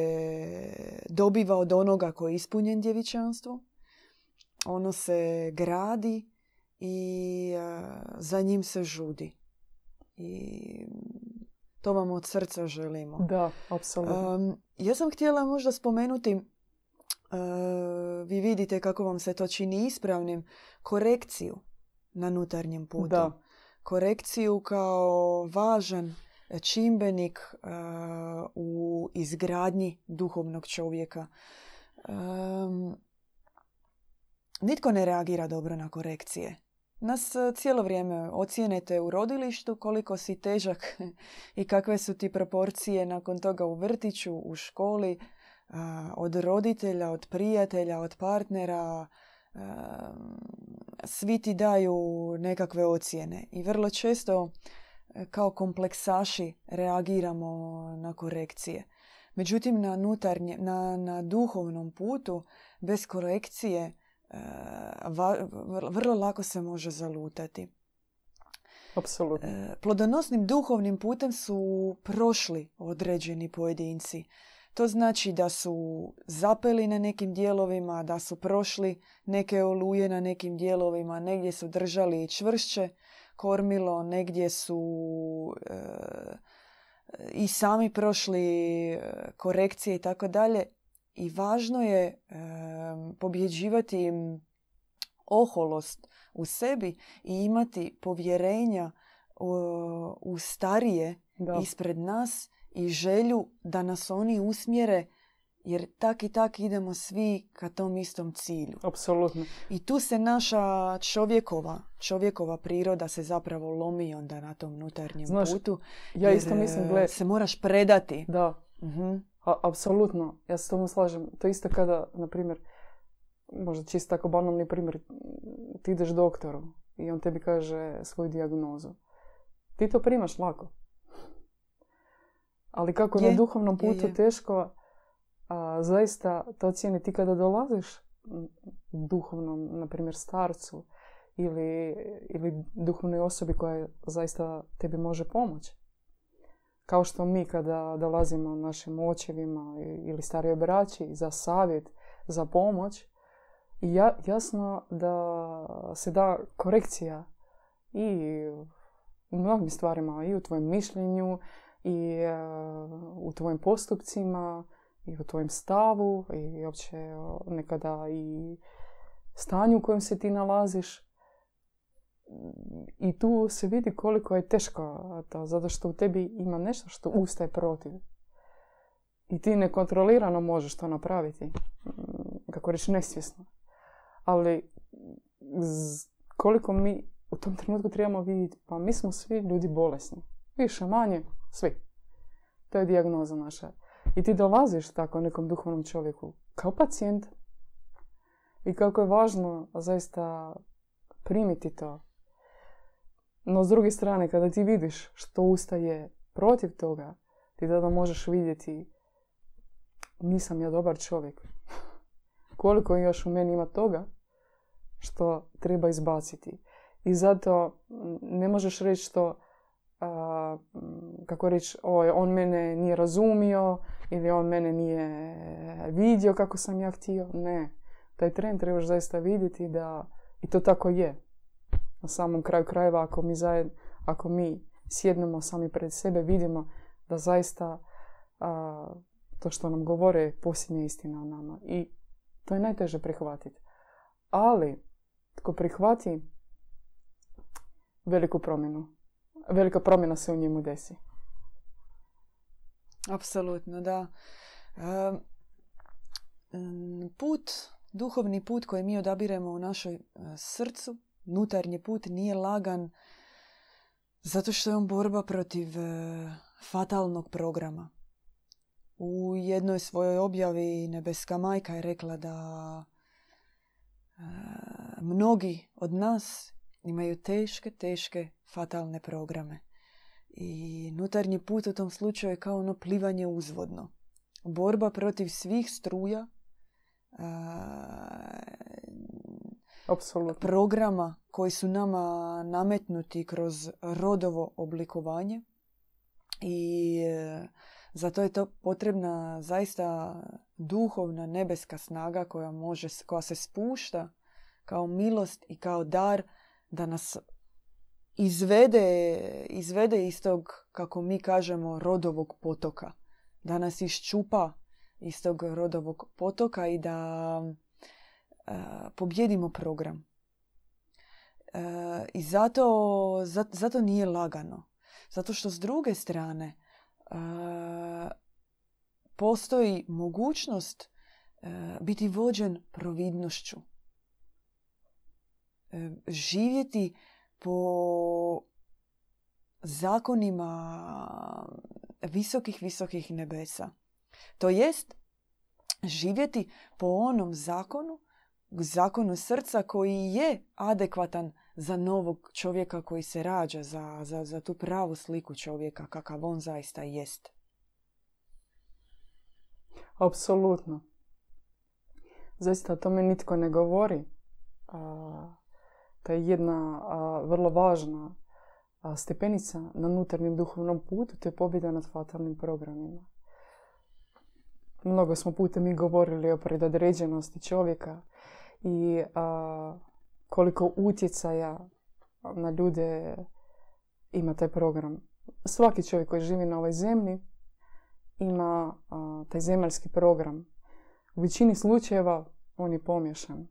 dobiva od onoga koji je ispunjen djevičanstvo ono se gradi i za njim se žudi. I to vam od srca želimo. Da, apsolutno. ja sam htjela možda spomenuti, vi vidite kako vam se to čini ispravnim, korekciju na unutarnjem putu. Da. Korekciju kao važan čimbenik u izgradnji duhovnog čovjeka nitko ne reagira dobro na korekcije. Nas e, cijelo vrijeme ocijenete u rodilištu koliko si težak [LAUGHS] i kakve su ti proporcije nakon toga u vrtiću, u školi, od roditelja, od prijatelja, od partnera. Svi ti daju nekakve ocjene i vrlo često e, kao kompleksaši reagiramo na korekcije. Međutim, na, nutarnje, na, na duhovnom putu, bez korekcije, e, vrlo lako se može zalutati. Apsolutno. E, plodonosnim duhovnim putem su prošli određeni pojedinci. To znači da su zapeli na nekim dijelovima, da su prošli neke oluje na nekim dijelovima, negdje su držali čvršće kormilo, negdje su e, i sami prošli korekcije i tako dalje. I važno je e, pobjeđivati oholost u sebi i imati povjerenja u, u starije da. ispred nas i želju da nas oni usmjere jer tak i tak idemo svi ka tom istom cilju. Apsolutno. I tu se naša čovjekova, čovjekova priroda se zapravo lomi onda na tom unutarnjem Znaš, putu. Ja isto mislim, gled... se moraš predati. Da. Apsolutno. Ja se s tomu slažem. To isto kada, na primjer, možda čisto tako banalni primjer, ti ideš doktoru i on tebi kaže svoju dijagnozu. Ti to primaš lako. Ali kako je, na duhovnom putu teško, a, zaista to ocijeni ti kada dolaziš duhovnom, na primjer, starcu ili, ili duhovnoj osobi koja zaista tebi može pomoći. Kao što mi kada dolazimo našim očevima ili starijoj braći za savjet, za pomoć, ja, jasno da se da korekcija i u mnogim stvarima, i u tvojem mišljenju, i e, u tvojim postupcima i u tvojem stavu i uopće nekada i stanju u kojem se ti nalaziš. I tu se vidi koliko je teško to, zato što u tebi ima nešto što ustaje protiv. I ti nekontrolirano možeš to napraviti. Kako reći, nesvjesno. Ali koliko mi u tom trenutku trebamo vidjeti, pa mi smo svi ljudi bolesni. Više, manje, svi. To je dijagnoza naša. I ti dolaziš tako nekom duhovnom čovjeku kao pacijent. I kako je važno zaista primiti to. No s druge strane, kada ti vidiš što ustaje protiv toga, ti tada možeš vidjeti nisam ja dobar čovjek. [LAUGHS] Koliko još u meni ima toga što treba izbaciti. I zato ne možeš reći što kako reći, on mene nije razumio ili on mene nije vidio kako sam ja htio. Ne. Taj trend trebaš zaista vidjeti da i to tako je. Na samom kraju krajeva ako mi, zajed, ako mi sjednemo sami pred sebe, vidimo da zaista to što nam govore je posljednja istina o nama. I to je najteže prihvatiti. Ali, tko prihvati veliku promjenu, velika promjena se u njemu desi. Apsolutno, da. Put, duhovni put koji mi odabiremo u našoj e, srcu, nutarnji put, nije lagan zato što je on borba protiv e, fatalnog programa. U jednoj svojoj objavi Nebeska majka je rekla da e, mnogi od nas imaju teške, teške fatalne programe. I nutarnji put u tom slučaju je kao ono plivanje uzvodno. Borba protiv svih struja, Apsolutno. programa koji su nama nametnuti kroz rodovo oblikovanje i e, zato je to potrebna zaista duhovna nebeska snaga koja, može, koja se spušta kao milost i kao dar da nas izvede, izvede iz tog, kako mi kažemo, rodovog potoka. Da nas iščupa iz tog rodovog potoka i da pobjedimo program. Uh, I zato, zato nije lagano. Zato što s druge strane postoji mogućnost biti vođen providnošću e, živjeti po zakonima visokih, visokih nebesa. To jest živjeti po onom zakonu, zakonu srca koji je adekvatan za novog čovjeka koji se rađa, za, za, za tu pravu sliku čovjeka kakav on zaista jest. Apsolutno. Zaista o tome nitko ne govori. A, to je jedna vrlo važna stepenica na unutarnjem duhovnom putu, to je pobjeda nad fatalnim programima. Mnogo smo puta mi govorili o predodređenosti čovjeka i koliko utjecaja na ljude ima taj program. Svaki čovjek koji živi na ovoj zemlji ima taj zemaljski program. U većini slučajeva on je pomješan.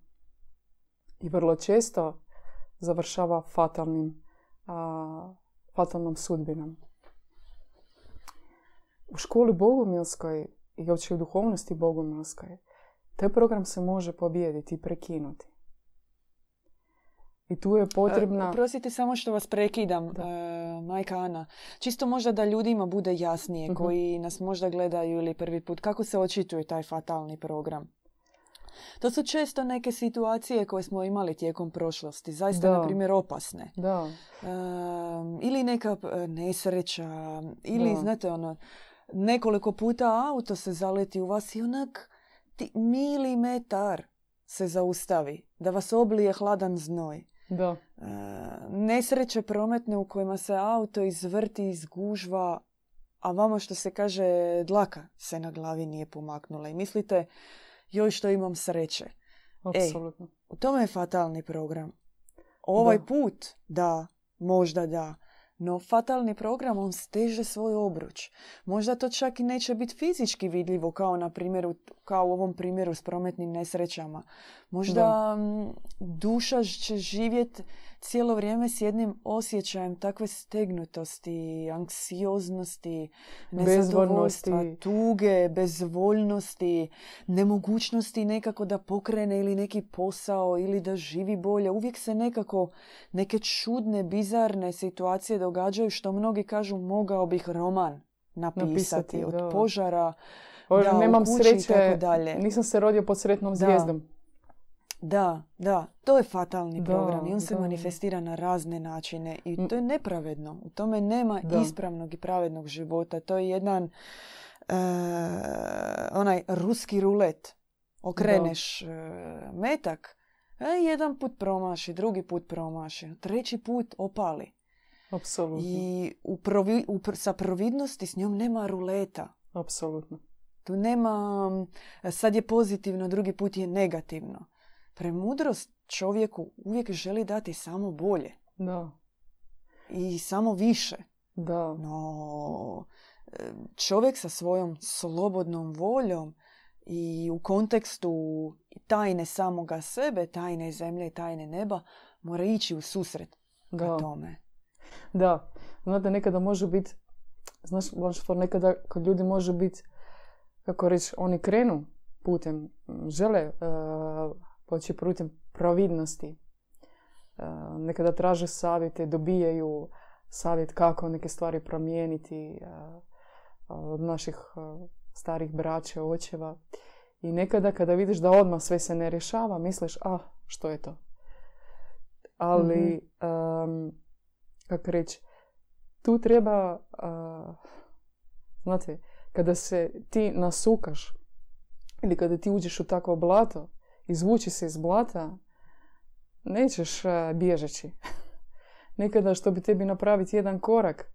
I vrlo često završava fatalnim, fatalnom sudbinom. U školi bogumilskoj i uopće u duhovnosti bogumilskoj taj program se može pobijediti i prekinuti. I tu je potrebna... E, Prosite samo što vas prekidam, e, majka Ana. Čisto možda da ljudima bude jasnije, mhm. koji nas možda gledaju ili prvi put, kako se očituje taj fatalni program? To su često neke situacije koje smo imali tijekom prošlosti, zaista, na primjer, opasne. Da. ili neka e, nesreća, ili, znate, ono, nekoliko puta auto se zaleti u vas i onak ti milimetar se zaustavi, da vas oblije hladan znoj. Da. E, nesreće prometne u kojima se auto izvrti, izgužva, a vama što se kaže dlaka se na glavi nije pomaknula i mislite joj što imam sreće. Apsolutno. u tome je fatalni program. Ovaj put, da, možda da, no fatalni program, on steže svoj obruč. Možda to čak i neće biti fizički vidljivo kao na primjeru, kao u ovom primjeru s prometnim nesrećama. Možda duša će živjeti cijelo vrijeme s jednim osjećajem takve stegnutosti, anksioznosti, nezadovoljstva, tuge, bezvoljnosti, nemogućnosti nekako da pokrene ili neki posao ili da živi bolje. Uvijek se nekako neke čudne, bizarne situacije događaju što mnogi kažu mogao bih roman napisati, od požara da, nemam kući sreće, i tako dalje. Nisam se rodio pod sretnom zvijezdom. Da, da, to je fatalni program i on se manifestira na razne načine i to je nepravedno. U tome nema ispravnog i pravednog života. To je jedan uh, onaj ruski rulet. Okreneš uh, metak, e, jedan put promaši, drugi put promaši, treći put opali. Apsolutno. I u provi, u, sa providnosti s njom nema ruleta. Apsolutno. Tu nema, sad je pozitivno, drugi put je negativno. Premudrost čovjeku uvijek želi dati samo bolje. Da. I samo više. Da. No, čovjek sa svojom slobodnom voljom i u kontekstu tajne samoga sebe, tajne zemlje i tajne neba, mora ići u susret da. tome. Da. Znate, nekada može biti, znaš, nekada kod ljudi može biti, kako reći, oni krenu putem, žele uh, poći putem providnosti. Uh, nekada traže savjete, dobijaju savjet kako neke stvari promijeniti uh, od naših starih braća, očeva. I nekada kada vidiš da odmah sve se ne rješava, misliš, ah, što je to? Ali, mm kako reći, tu treba, uh, znate, kada se ti nasukaš ili kada ti uđeš u takvo blato, izvući se iz blata, nećeš uh, bježeći. [LAUGHS] Nekada što bi tebi napraviti jedan korak,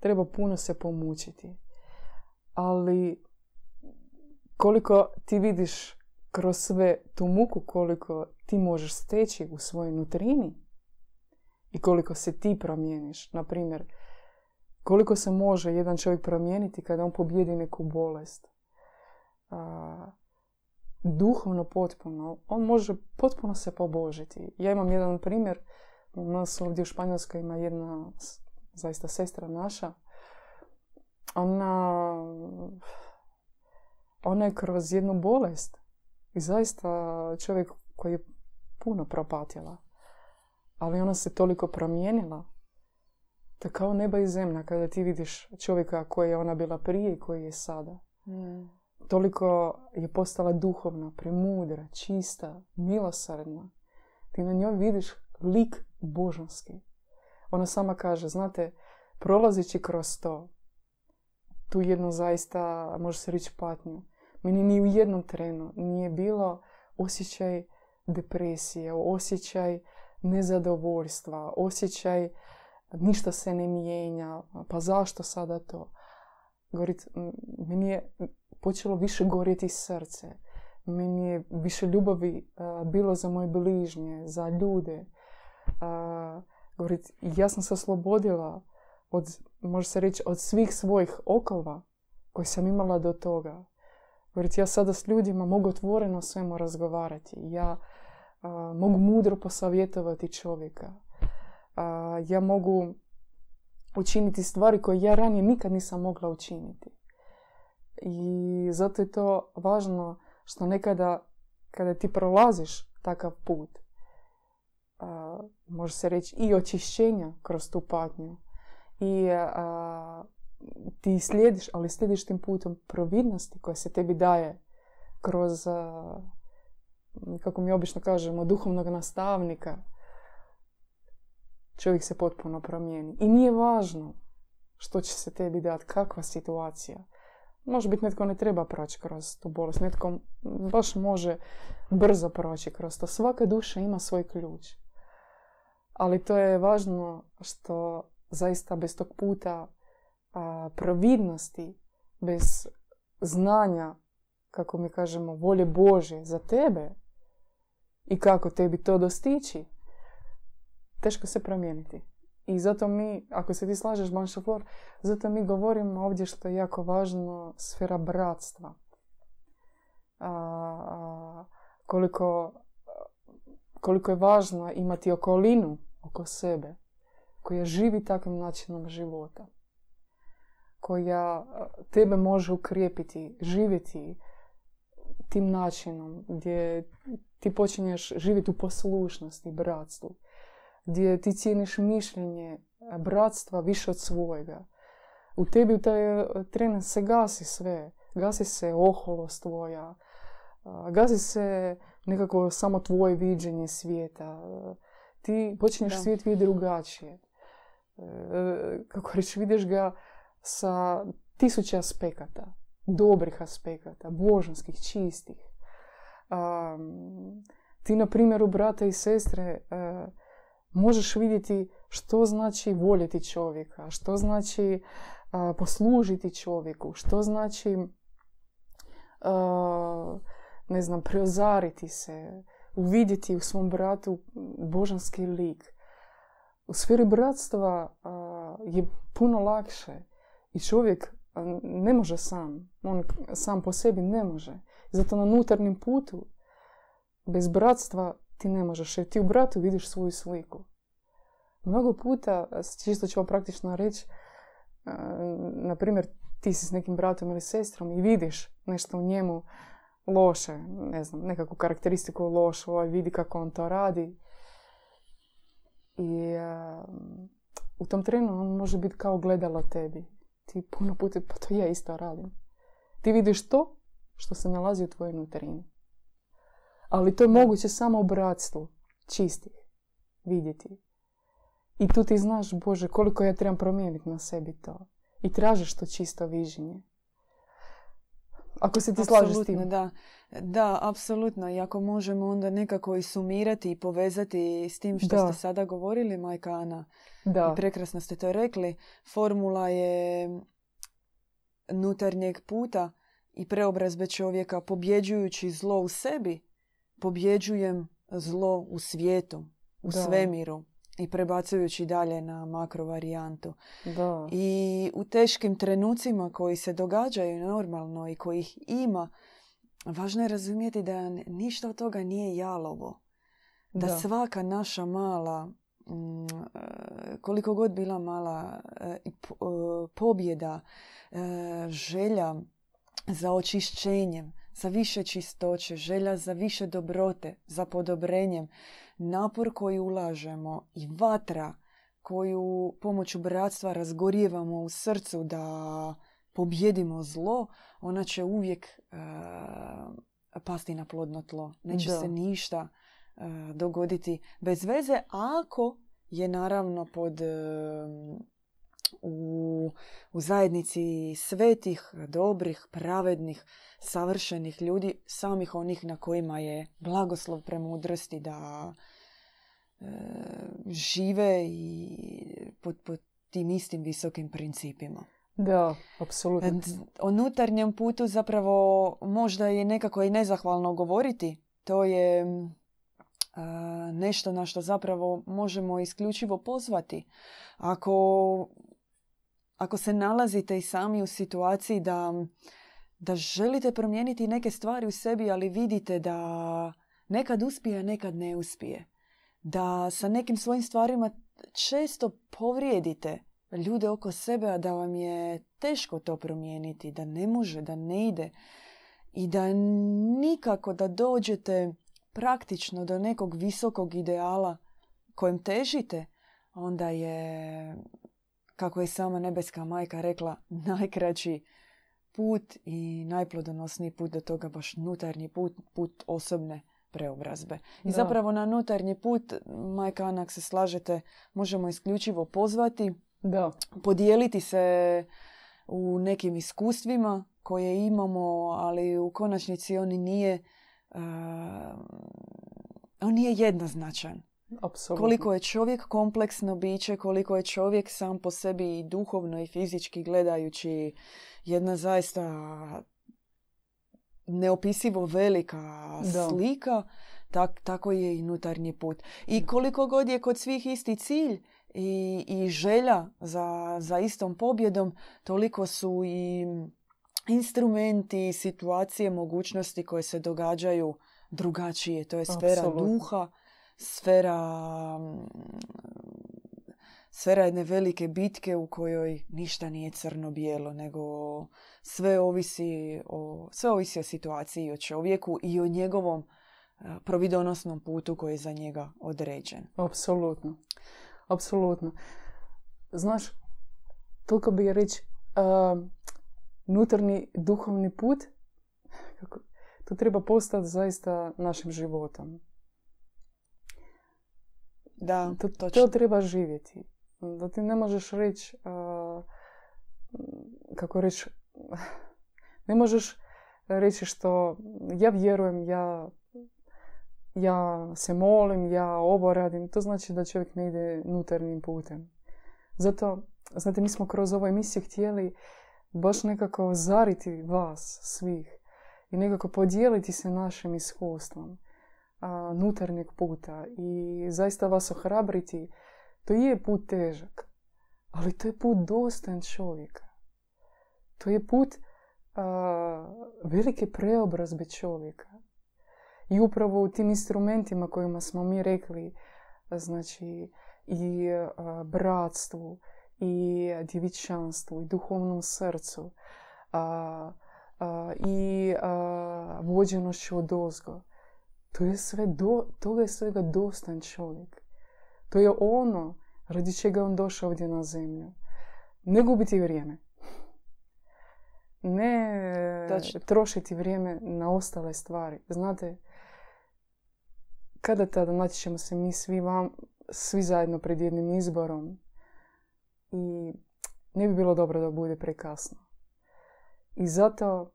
treba puno se pomučiti. Ali koliko ti vidiš kroz sve tu muku, koliko ti možeš steći u svojoj nutrini i koliko se ti promijeniš. Na primjer, koliko se može jedan čovjek promijeniti kada on pobjedi neku bolest. Duhovno potpuno. On može potpuno se pobožiti. Ja imam jedan primjer. U nas ovdje u Španjolskoj ima jedna zaista sestra naša. Ona, ona je kroz jednu bolest i zaista čovjek koji je puno propatila ali ona se toliko promijenila da kao neba i zemlja kada ti vidiš čovjeka koji je ona bila prije i koji je sada. Mm. Toliko je postala duhovna, premudra, čista, milosrdna. Ti na njoj vidiš lik božanski. Ona sama kaže, znate, prolazeći kroz to, tu jednu zaista, može se reći, patnju, meni ni u jednom trenu nije bilo osjećaj depresije, osjećaj nezadovoljstva, osjećaj ništa se ne mijenja, pa zašto sada to? Govorit, meni je počelo više gorjeti srce. Meni je više ljubavi bilo za moje bližnje, za ljude. Uh, govorit, ja sam se oslobodila od, može se reći, od svih svojih okova koje sam imala do toga. Govorit, ja sada s ljudima mogu otvoreno svemu razgovarati. Ja mogu mudro posavjetovati čovjeka. ja mogu učiniti stvari koje ja ranije nikad nisam mogla učiniti. I zato je to važno što nekada kada ti prolaziš takav put, može se reći i očišćenja kroz tu patnju i ti slijediš, ali slijediš tim putom providnosti koja se tebi daje kroz, kako mi obično kažemo, duhovnog nastavnika. Čovjek se potpuno promijeni. I nije važno što će se tebi dati, kakva situacija. Može biti netko ne treba proći kroz tu bolest, netko baš može brzo proći kroz to. Svaka duša ima svoj ključ. Ali to je važno što zaista bez tog puta a, providnosti, bez znanja, kako mi kažemo, volje Bože za tebe i kako tebi to dostići, teško se promijeniti. I zato mi, ako se ti slažeš, Banša Flor, zato mi govorimo ovdje što je jako važno, sfera bratstva. A, koliko, koliko je važno imati okolinu oko sebe koja živi takvim načinom života koja tebe može ukrijepiti, živjeti tim načinom gdje ti počinješ živjeti u poslušnosti, bratstvu, gdje ti cijeniš mišljenje bratstva više od svojega. U tebi u taj tren se gasi sve. Gasi se oholost tvoja, gasi se nekako samo tvoje viđenje svijeta. Ti počinješ svijet vidjeti drugačije. Kako reći, vidiš ga sa tisuće aspekata, dobrih aspekata, božanskih, čistih. ti, na primjer, u brata i sestre možeš vidjeti što znači voljeti čovjeka, što znači poslužiti čovjeku, što znači ne znam, preozariti se, uvidjeti u svom bratu božanski lik. U sferi bratstva je puno lakše i čovjek ne može sam. On sam po sebi ne može. Zato na unutarnjem putu bez bratstva ti ne možeš. Jer ti u bratu vidiš svoju sliku. Mnogo puta, čisto ću vam praktično reći, na primjer, ti si s nekim bratom ili sestrom i vidiš nešto u njemu loše, ne znam, nekakvu karakteristiku lošu, ovaj vidi kako on to radi. I u tom trenu on može biti kao gledalo tebi ti puno puta, pa to ja isto radim. Ti vidiš to što se nalazi u tvojoj nutrini. Ali to je moguće samo u bratstvu, čistih, vidjeti. I tu ti znaš, Bože, koliko ja trebam promijeniti na sebi to. I tražiš to čisto viđenje. Ako se ti slažeš s tim. Da, da, apsolutno. I ako možemo onda nekako i sumirati i povezati s tim što ste sada govorili, majka Ana. Da. I prekrasno ste to rekli. Formula je nutarnjeg puta i preobrazbe čovjeka pobjeđujući zlo u sebi, pobjeđujem zlo u svijetu, u svemiru i prebacujući dalje na makro varijantu. Da. I u teškim trenucima koji se događaju normalno i kojih ima, važno je razumjeti da ništa od toga nije jalovo. Da, da. svaka naša mala, mm, koliko god bila mala e, e, pobjeda, e, želja za očišćenjem, za više čistoće, želja za više dobrote, za podobrenjem, napor koji ulažemo i vatra koju pomoću bratstva razgorijevamo u srcu da pobjedimo zlo, ona će uvijek uh, pasti na plodno tlo. Neće se ništa uh, dogoditi bez veze ako je naravno pod u, u zajednici svetih, dobrih, pravednih, savršenih ljudi, samih onih na kojima je blagoslov premudrosti da e, žive i pod, pod tim istim visokim principima. Da, apsolutno. O unutarnjem putu zapravo možda je nekako i nezahvalno govoriti. To je nešto na što zapravo možemo isključivo pozvati. Ako, ako se nalazite i sami u situaciji da, da želite promijeniti neke stvari u sebi, ali vidite da nekad uspije, a nekad ne uspije. Da sa nekim svojim stvarima često povrijedite ljude oko sebe, a da vam je teško to promijeniti, da ne može, da ne ide i da nikako da dođete praktično do nekog visokog ideala kojem težite, onda je, kako je sama nebeska majka rekla, najkraći put i najplodonosniji put do toga baš nutarnji put, put osobne preobrazbe. I zapravo na nutarnji put, majka Anak se slažete, možemo isključivo pozvati, da. podijeliti se u nekim iskustvima koje imamo, ali u konačnici oni nije on nije jednoznačan. Apsolutno. Koliko je čovjek kompleksno biće, koliko je čovjek sam po sebi i duhovno i fizički gledajući jedna zaista neopisivo velika slika, tak, tako je i unutarnji put. I koliko god je kod svih isti cilj i, i želja za, za istom pobjedom, toliko su i instrumenti, situacije, mogućnosti koje se događaju drugačije. To je sfera duha, sfera sfera jedne velike bitke u kojoj ništa nije crno-bijelo, nego sve ovisi o, sve ovisi o situaciji, o čovjeku i o njegovom providonosnom putu koji je za njega određen. Apsolutno. Apsolutno. Znaš, toliko bi reći, nutarnji duhovni put, kako, to treba postati zaista našim životom. Da, to, to treba živjeti. Da ti ne možeš reći, kako reći, [LAUGHS] ne možeš reći što ja vjerujem, ja, ja se molim, ja ovo radim. To znači da čovjek ne ide nutarnjim putem. Zato, znate, mi smo kroz ovu emisiju htjeli baš nekako zariti vas svih i nekako podijeliti se našim iskustvom nutarnjeg puta i zaista vas ohrabriti. To je put težak, ali to je put dostan čovjeka. To je put velike preobrazbe čovjeka. I upravo u tim instrumentima kojima smo mi rekli, znači i bratstvu, i djevičanstvu i duhovnom srcu a, a, i a, vođenošću od. To je sve do, toga je svega dostan čovjek. To je ono radi čega on došao ovdje na zemlju. Ne gubiti vrijeme. Ne trošiti vrijeme na ostale stvari. Znate, kada tada naći ćemo se mi svi, vam, svi zajedno pred jednim izborom i ne bi bilo dobro da bude prekasno. I zato,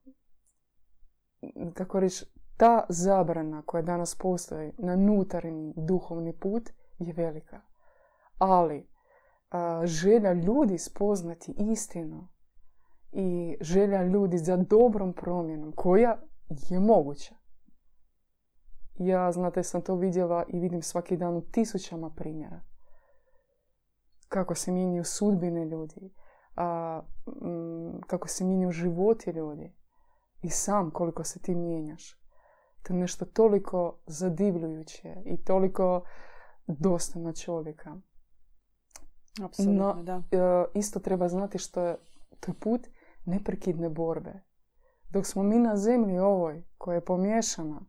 kako reći, ta zabrana koja danas postoji na nutarnji duhovni put je velika. Ali želja ljudi spoznati istinu i želja ljudi za dobrom promjenom koja je moguća. Ja, znate, sam to vidjela i vidim svaki dan u tisućama primjera kako se mijenjaju sudbine ljudi, a, mm, kako se mijenjaju životi ljudi i sam koliko se ti mijenjaš. To je nešto toliko zadivljujuće i toliko dostojno čovjeka. Apsolutno, da. E, isto treba znati što je to je put neprekidne borbe. Dok smo mi na zemlji ovoj, koja je pomiješana,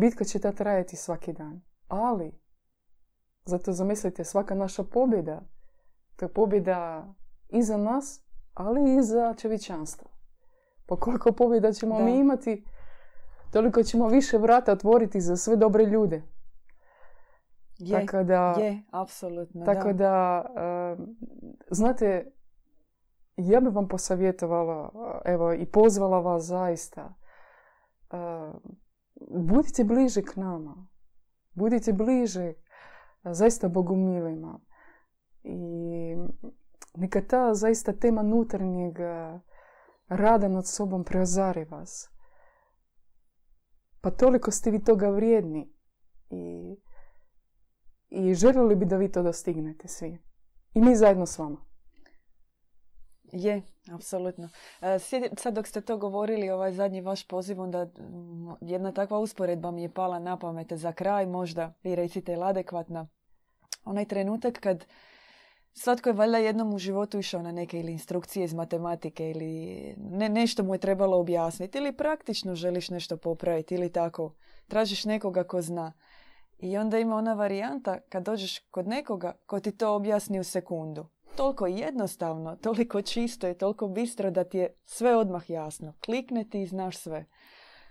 bitka će ta trajati svaki dan. Ali, zato zamislite, svaka naša pobjeda, to je pobjeda i za nas, ali i za čovječanstvo. Pa koliko pobjeda ćemo mi imati, toliko ćemo više vrata otvoriti za sve dobre ljude. Je, tako da, je, apsolutno. Tako da, znate, ja bih vam posavjetovala, evo, i pozvala vas zaista, budite bliže k nama. Budite bliže zaista bogumilima. I neka ta zaista tema nutarnjeg rada nad sobom preozari vas. Pa toliko ste vi toga vrijedni. I, i željeli bi da vi to dostignete svi. I mi zajedno s vama. Je, apsolutno. E, sad dok ste to govorili, ovaj zadnji vaš poziv, onda jedna takva usporedba mi je pala na pamet za kraj, možda vi recite ili adekvatna. Onaj trenutak kad svatko je valjda jednom u životu išao na neke ili instrukcije iz matematike ili ne, nešto mu je trebalo objasniti ili praktično želiš nešto popraviti ili tako. Tražiš nekoga ko zna. I onda ima ona varijanta kad dođeš kod nekoga ko ti to objasni u sekundu toliko jednostavno, toliko čisto i toliko bistro da ti je sve odmah jasno. Klikne ti i znaš sve.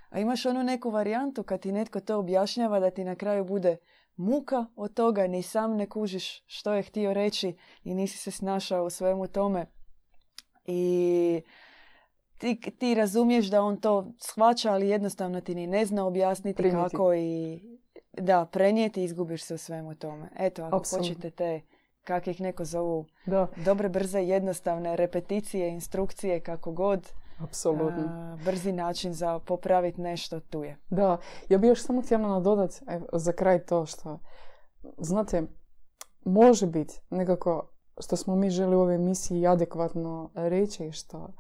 A imaš onu neku varijantu kad ti netko to objašnjava da ti na kraju bude muka od toga, ni sam ne kužiš što je htio reći i nisi se snašao u svemu tome. I ti, ti razumiješ da on to shvaća, ali jednostavno ti ni ne zna objasniti kako i da, prenijeti i izgubiš se u svemu tome. Eto, ako hoćete te kak ih neko zovu, da. dobre, brze, jednostavne repeticije, instrukcije, kako god. Apsolutno. brzi način za popraviti nešto tu je. Da, ja bih još samo htjela nadodati za kraj to što, znate, može biti nekako što smo mi želi u ovoj emisiji adekvatno reći što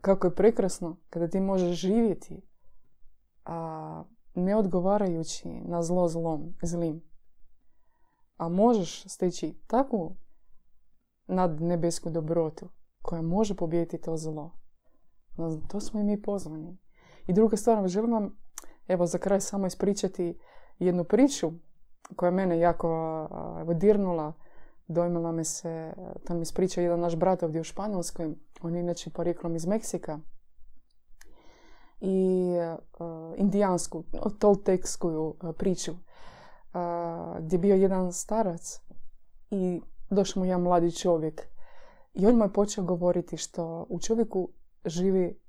kako je prekrasno kada ti možeš živjeti a, ne odgovarajući na zlo zlom, zlim a možeš steći takvu nadnebesku dobrotu koja može pobijediti to zlo. To smo i mi pozvani. I druga stvar, želim vam evo za kraj samo ispričati jednu priču koja mene jako evo, dirnula. Dojmila me se, to mi ispričao jedan naš brat ovdje u Španjolskoj. On je inače porijeklom iz Meksika. I uh, indijansku, tolteksku priču gdje je bio jedan starac i došao mu jedan mladi čovjek. I on mu je počeo govoriti što u čovjeku živi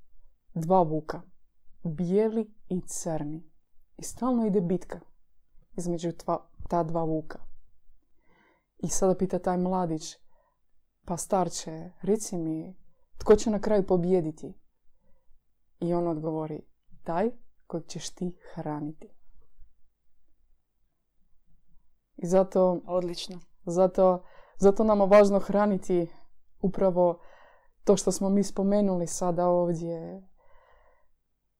dva vuka. Bijeli i crni. I stalno ide bitka između ta dva vuka. I sada pita taj mladić, pa starče, reci mi, tko će na kraju pobjediti? I on odgovori, taj kojeg ćeš ti hraniti. I zato... Odlično. Zato, zato nam je važno hraniti upravo to što smo mi spomenuli sada ovdje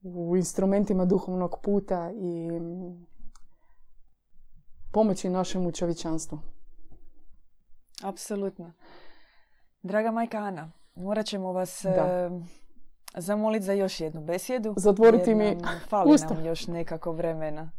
u instrumentima duhovnog puta i pomoći našem čovječanstvu. Apsolutno. Draga majka Ana, morat ćemo vas da. zamoliti za još jednu besjedu. Zatvoriti mi [LAUGHS] fali nam još nekako vremena.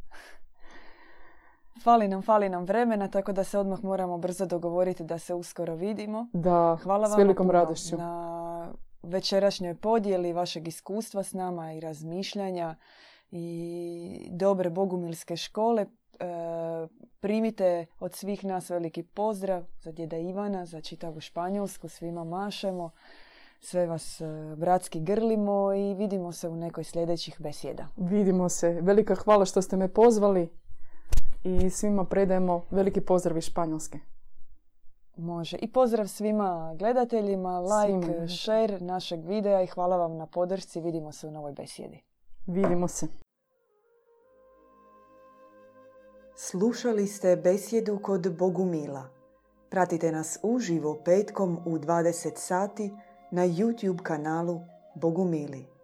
Fali nam, fali nam vremena, tako da se odmah moramo brzo dogovoriti da se uskoro vidimo. Da, Hvala s velikom radošću. na večerašnjoj podjeli vašeg iskustva s nama i razmišljanja i dobre bogumilske škole. E, primite od svih nas veliki pozdrav za djeda Ivana, za čitavu Španjolsku, svima mašemo. Sve vas e, bratski grlimo i vidimo se u nekoj sljedećih besjeda. Vidimo se. Velika hvala što ste me pozvali i svima predajemo veliki pozdrav iz Španjolske. Može. I pozdrav svima gledateljima, like, svima. share našeg videa i hvala vam na podršci. Vidimo se u novoj besjedi. Vidimo se. Slušali ste besjedu kod Bogumila. Pratite nas uživo petkom u 20 sati na YouTube kanalu Bogumili.